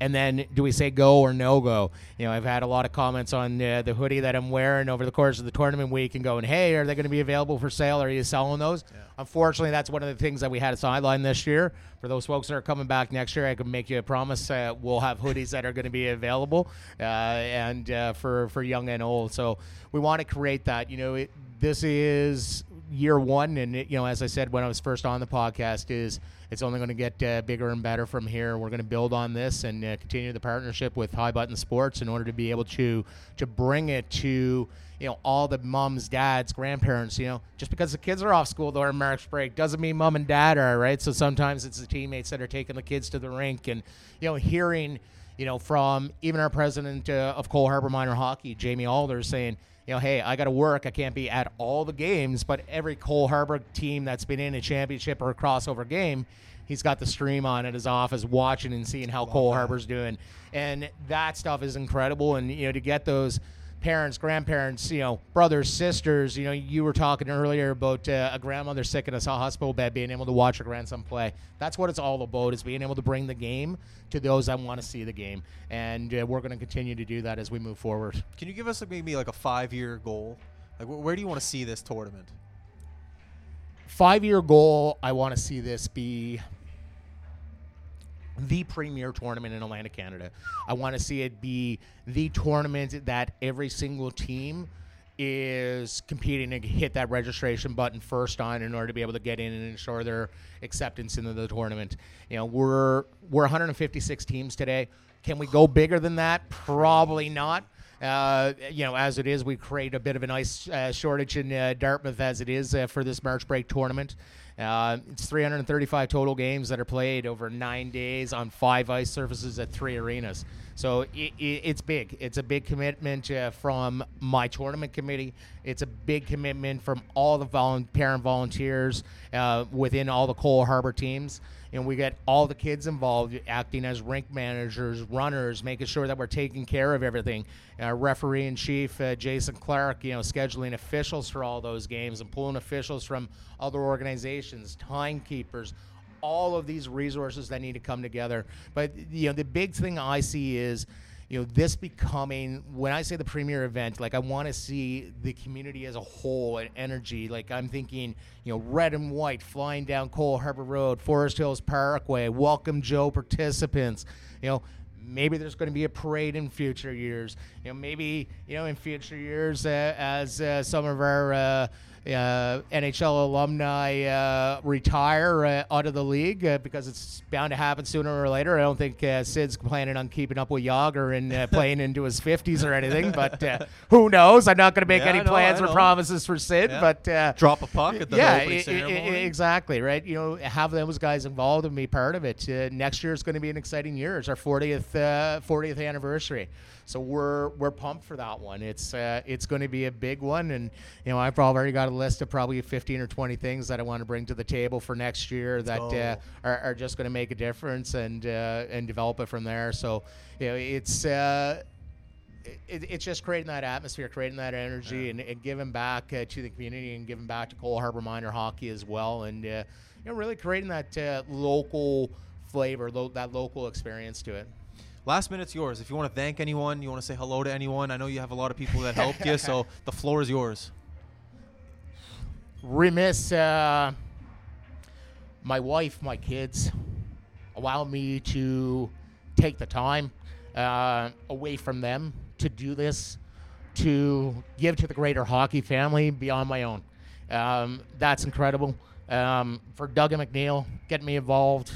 And then, do we say go or no go? You know, I've had a lot of comments on uh, the hoodie that I'm wearing over the course of the tournament week, and going, "Hey, are they going to be available for sale? Are you selling those?" Unfortunately, that's one of the things that we had a sideline this year. For those folks that are coming back next year, I can make you a promise. Uh, we'll have hoodies that are going to be available, uh, and uh, for for young and old. So we want to create that. You know, it, this is year one, and it, you know, as I said when I was first on the podcast, is it's only going to get uh, bigger and better from here. We're going to build on this and uh, continue the partnership with High Button Sports in order to be able to to bring it to you know all the moms, dads, grandparents. You know, just because the kids are off school during March break doesn't mean mom and dad are right. So sometimes it's the teammates that are taking the kids to the rink, and you know, hearing you know from even our president uh, of Cole Harbour Minor Hockey, Jamie Alder, saying you know, hey, I got to work. I can't be at all the games, but every Cole Harbour team that's been in a championship or a crossover game, he's got the stream on at his office, watching and seeing how Cole Harbour's doing, and that stuff is incredible. And you know, to get those parents, grandparents, you know, brothers, sisters. You know, you were talking earlier about uh, a grandmother sick in a hospital bed, being able to watch her grandson play. That's what it's all about: is being able to bring the game to those that want to see the game, and uh, we're going to continue to do that as we move forward. Can you give us like, maybe like a five-year goal? Like, wh- where do you want to see this tournament? Five-year goal: I want to see this be the premier tournament in Atlantic Canada. I want to see it be the tournament that every single team is competing to hit that registration button first on in order to be able to get in and ensure their acceptance into the tournament. You know, we're we're 156 teams today. Can we go bigger than that? Probably not. Uh, you know, as it is, we create a bit of an ice uh, shortage in uh, Dartmouth as it is uh, for this March break tournament. Uh, it's 335 total games that are played over nine days on five ice surfaces at three arenas. So it, it, it's big. It's a big commitment from my tournament committee. It's a big commitment from all the volu- parent volunteers within all the Cole Harbour teams. And we get all the kids involved, acting as rink managers, runners, making sure that we're taking care of everything. Our referee in chief, uh, Jason Clark, you know, scheduling officials for all those games and pulling officials from other organizations, timekeepers, all of these resources that need to come together. But you know, the big thing I see is, you know, this becoming when I say the premier event, like I want to see the community as a whole and energy. Like I'm thinking, you know, red and white flying down Cole Harbour Road, Forest Hills Parkway, welcome Joe participants. You know, maybe there's going to be a parade in future years. You know, maybe you know in future years uh, as uh, some of our uh, uh, NHL alumni uh, retire uh, out of the league uh, because it's bound to happen sooner or later. I don't think uh, Sid's planning on keeping up with Jagr and uh, playing into his 50s or anything, but uh, who knows? I'm not going to make Yeah, any know, plans or promises for Sid, Yeah. but uh, Drop a puck at the yeah, opening i- i- i- ceremony. exactly right. You know, have those guys involved and be part of it. Uh, next year is going to be an exciting year. It's our 40th uh, 40th anniversary, so we're we're pumped for that one. It's uh, it's going to be a big one, and you know, I've already got a list of probably 15 or 20 things that I want to bring to the table for next year that uh, are, are just going to make a difference and uh, and develop it from there. So, you know, it's. Uh, it, it's just creating that atmosphere, creating that energy, and, and giving back uh, to the community and giving back to Cole Harbour Minor hockey as well, and uh, you know, really creating that uh, local flavor, lo- that local experience to it. Last minute's yours. If you want to thank anyone, you want to say hello to anyone. I know you have a lot of people that helped you, so the floor is yours. Remiss, uh, my wife, my kids, allow me to take the time uh, away from them to do this, to give to the greater hockey family beyond my own. Um, that's incredible. Um, for Doug and McNeil, getting me involved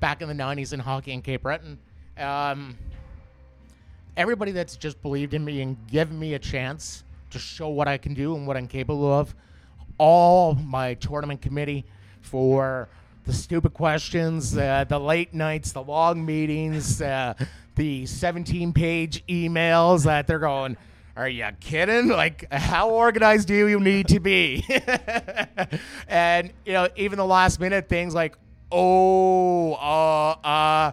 back in the 90s in hockey in Cape Breton. Um, everybody that's just believed in me and given me a chance to show what I can do and what I'm capable of. All my tournament committee for the stupid questions, uh, the late nights, the long meetings, uh, the 17 page emails that they're going, Are you kidding? Like, how organized do you need to be? and, you know, even the last minute things like, Oh, uh, uh,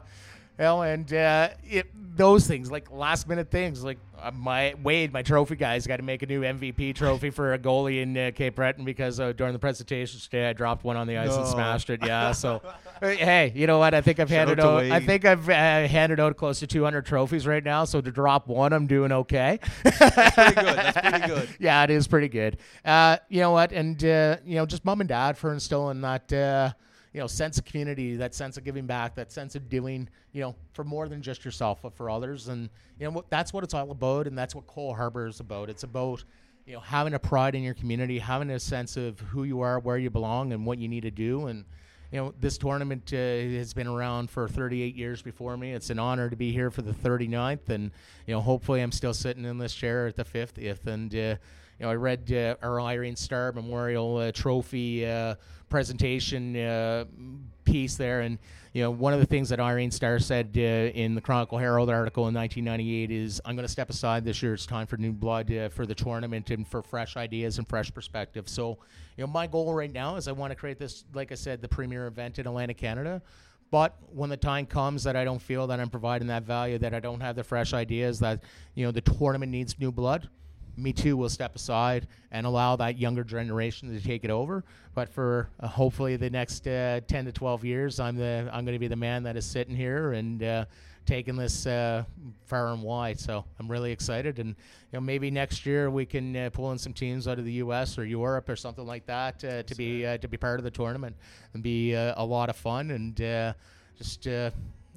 you know, and uh, it, those things, like last minute things, like uh, my Wade, my trophy guy's got to make a new MVP trophy for a goalie in uh, Cape Breton because uh, during the presentation today I dropped one on the ice and smashed it. Yeah, so hey, you know what? I think I've Shout handed out out. I think I've uh, handed out close to 200 trophies right now. So to drop one, I'm doing okay. That's pretty good. That's pretty good. yeah, it is pretty good. Uh, you know what? And uh, you know, just mom and dad for instilling that uh, you know sense of community, that sense of giving back, that sense of doing you know for more than just yourself, but for others. And you know that's what it's all about, and that's what Cole Harbor is about. It's about you know, having a pride in your community, having a sense of who you are, where you belong, and what you need to do. And you know, this tournament uh, has been around for 38 years before me. It's an honor to be here for the 39th, and you know, hopefully, I'm still sitting in this chair at the 50th. And uh, you know, I read uh, our Irene Star Memorial uh, Trophy uh, presentation uh, piece there, and you know, one of the things that Irene Star said uh, in the Chronicle Herald article in 1998 is, "I'm going to step aside this year. It's time for new blood uh, for the tournament and for fresh ideas and fresh perspective." So, you know, my goal right now is I want to create this, like I said, the premier event in Atlantic Canada. But when the time comes that I don't feel that I'm providing that value, that I don't have the fresh ideas, that you know the tournament needs new blood, me too will step aside and allow that younger generation to take it over. But for uh, hopefully the next uh, 10 to 12 years, I'm the I'm going to be the man that is sitting here and uh, taking this uh, far and wide. So I'm really excited, and you know maybe next year we can uh, pull in some teams out of the U.S. or Europe or something like that uh, to be uh, to be part of the tournament and be uh, a lot of fun and uh, just.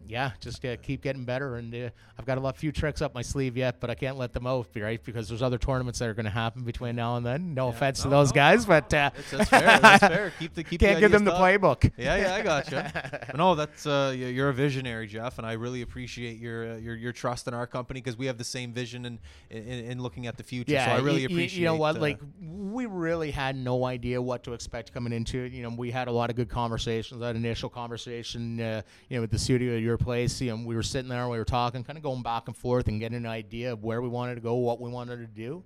Yeah, just uh, keep getting better, and uh, I've got a lot few tricks up my sleeve yet, but I can't let them out, right? Because there's other tournaments that are going to happen between now and then. No Yeah, offense to those no, guys, no, but no. uh, That's, that's fair. That's fair. Keep the keep can't the give them the thought. playbook. Yeah, yeah, I gotcha. No, that's uh, you're a visionary, Jeff, and I really appreciate your uh, your your trust in our company because we have the same vision in, in in looking at the future. Yeah, so I really y- appreciate. You know what? like, we really had no idea what to expect coming into it. You know, we had a lot of good conversations. That initial conversation, uh, you know, with the studio at your place. You know, we were sitting there, we were talking, kind of going back and forth, and getting an idea of where we wanted to go, what we wanted to do.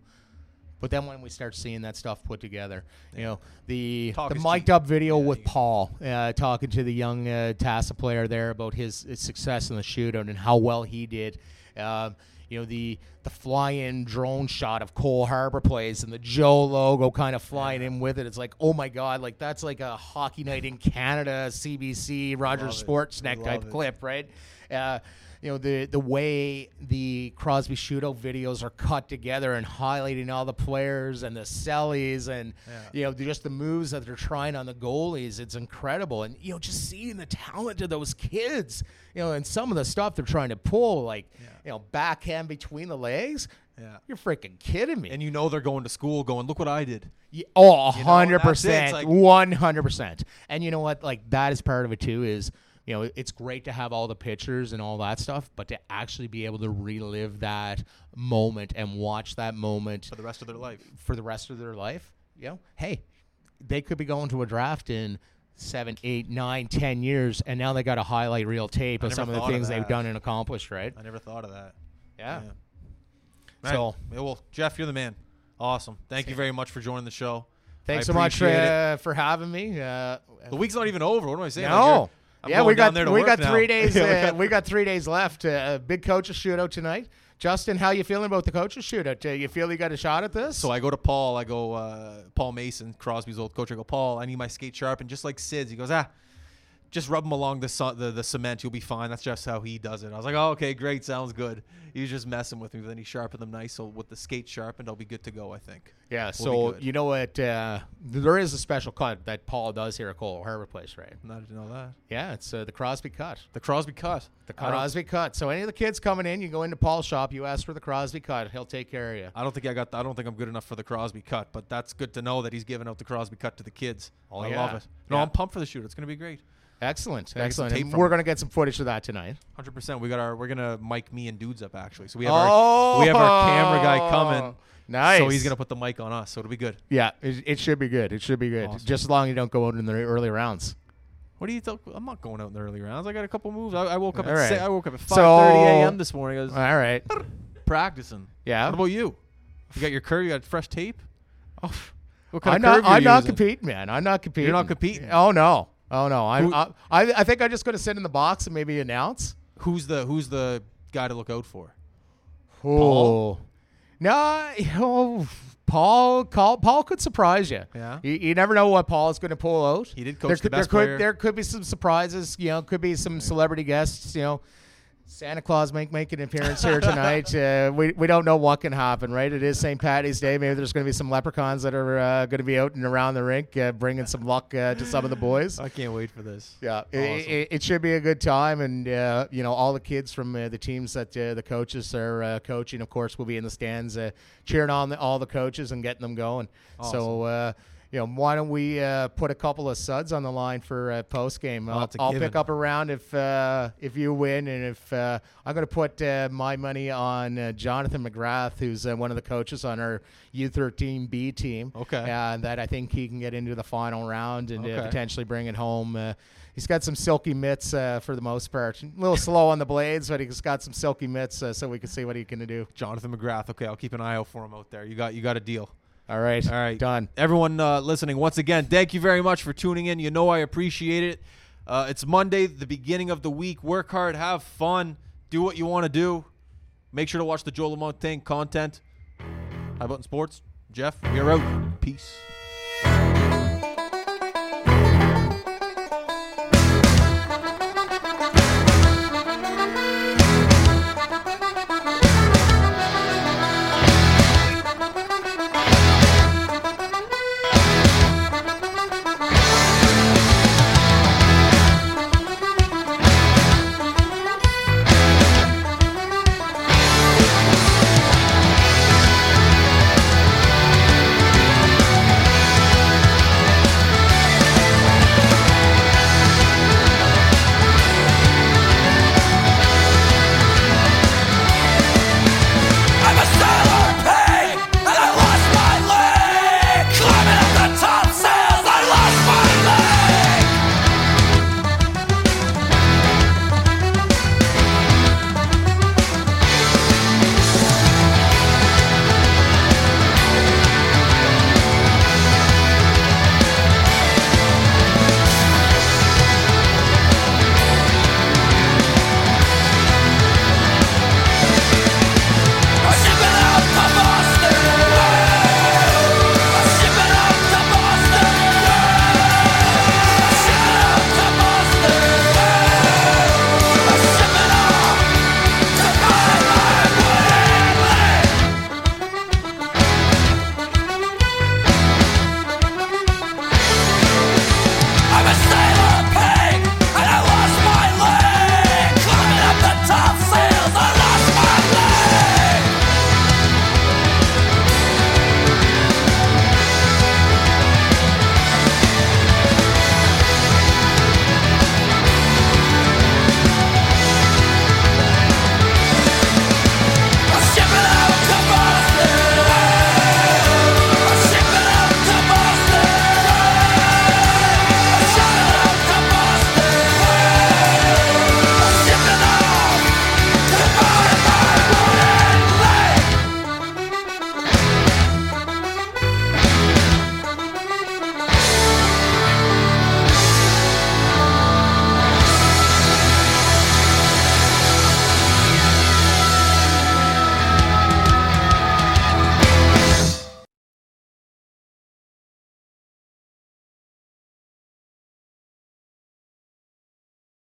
But then when we start seeing that stuff put together, you know, the Talk the mic'd cheap. up video Yeah, with Paul uh, talking to the young uh, Tassa player there about his, his success in the shootout and how well he did. Um, you know the the fly-in drone shot of Cole Harbor Place and the Joe logo kind of flying in with it. It's like, oh my god, like that's like a hockey night in Canada, CBC, it. Sportsnet type it. clip, right? Uh, you know the the way the Crosby shootout videos are cut together and highlighting all the players and the sellies and Yeah. you know just the moves that they're trying on the goalies. It's incredible, and you know just seeing the talent of those kids, you know, and some of the stuff they're trying to pull, like Yeah. You know backhand between the legs. yeah. You're freaking kidding me. And you know they're going to school, going, look what I did. Yeah, oh, You hundred that's it. It's percent, like- one hundred percent. And you know what? Like that is part of it too. Is you know it's great to have all the pictures and all that stuff, but to actually be able to relive that moment and watch that moment for the rest of their life. for the rest of their life. You know, hey, they could be going to a draft in seven, eight, nine, ten years, and now they got a highlight reel tape I of some of the thought of things they've done and accomplished. Right? I never thought of that. Yeah. Man, So- yeah, well, Jeff, you're the man. Awesome. Thank you very much for joining the show. Thanks I so much for, uh, for having me. Uh, The week's not even over. What am I saying? Like, No. I'm yeah, we got we got now. three days. Yeah, we uh, got- we got three days left. Uh, big coaches shootout tonight. Justin, how you feeling about the coaches shootout? Uh, you feel you got a shot at this? So I go to Paul. I go, uh, Paul Mason, Crosby's old coach. I go, Paul, I need my skate sharpened, just like Sid's. He goes, ah, just rub them along the, the the cement. You'll be fine. That's just how he does it. I was like, oh, okay, great, sounds good. He was just messing with me. But then he sharpened them nice. So with the skate sharpened, I'll be good to go. I think. yeah. We'll So you know what? Uh, there is a special cut that Paul does here at Cole Harbor Place, right? Not to know that. Yeah, it's uh, the Crosby cut. The Crosby cut. The Crosby cut. So any of the kids coming in, you go into Paul's shop, you ask for the Crosby cut. He'll take care of you. I don't think I got. I don't think I'm good enough for the Crosby cut, but that's good to know that he's giving out the Crosby cut to the kids. Oh, I yeah. love it. No, Yeah. I'm pumped for the shoot. It's gonna be great. Excellent, Can I get some excellent. tape And from we're him? gonna get some footage of that tonight. Hundred percent. We got our. We're gonna mic me and dudes up actually. So we have our. we have our camera guy oh, coming. Oh, Nice. So he's gonna put the mic on us. So it'll be good. Yeah, it, it should be good. It should be good. Awesome. Just as long as you don't go out in the early rounds. What do you think? I'm not going out in the early rounds. I got a couple moves. I, I woke up All at right. si- I woke up at 5:30 So- a.m. this morning. I was All right. practicing. Yeah. What about you? You got your curve. You got fresh tape. Oh, What kind I'm of curve not. you I'm not using? competing, man. I'm not competing. You're not competing? Oh no. Oh no. I'm. Who- I, I I think I'm just gonna sit in the box and maybe announce. Who's the Who's the guy to look out for? Oh. No. Oh, Paul. Paul. Paul could surprise you. Yeah. You, you never know what Paul is going to pull out. He did coach there the could, best there player. could there could be some surprises. You know, could be some celebrity guests. You know, Santa Claus make make an appearance here tonight. uh, we we don't know what can happen, right? It is St. Patty's Day. Maybe there's going to be some leprechauns that are uh, going to be out and around the rink, uh, bringing some luck uh, to some of the boys. I can't wait for this. Yeah, it, Awesome. it, it should be a good time, and uh, you know all the kids from uh, the teams that the coaches are coaching, of course, will be in the stands cheering on the, all the coaches and getting them going. So. You know, why don't we uh, put a couple of suds on the line for uh, post game? Oh, I'll, I'll pick up a round if uh, if you win, and if uh, I'm going to put uh, my money on uh, Jonathan McGrath, who's uh, one of the coaches on our U13B team. Okay. and that I think he can get into the final round and uh, Okay. potentially bring it home. Uh, he's got some silky mitts uh, for the most part. A little slow on the blades, but he's got some silky mitts, uh, so we can see what he can do. Jonathan McGrath. Okay, I'll keep an eye out for him out there. You got you got a deal. All right, All right. done. Everyone uh, listening, once again, thank you very much for tuning in. You know I appreciate it. Uh, it's Monday, the beginning of the week. Work hard, have fun, do what you want to do. Make sure to watch the Joe Lamontagne content. High Button Sports. Jeff, we are out. Peace.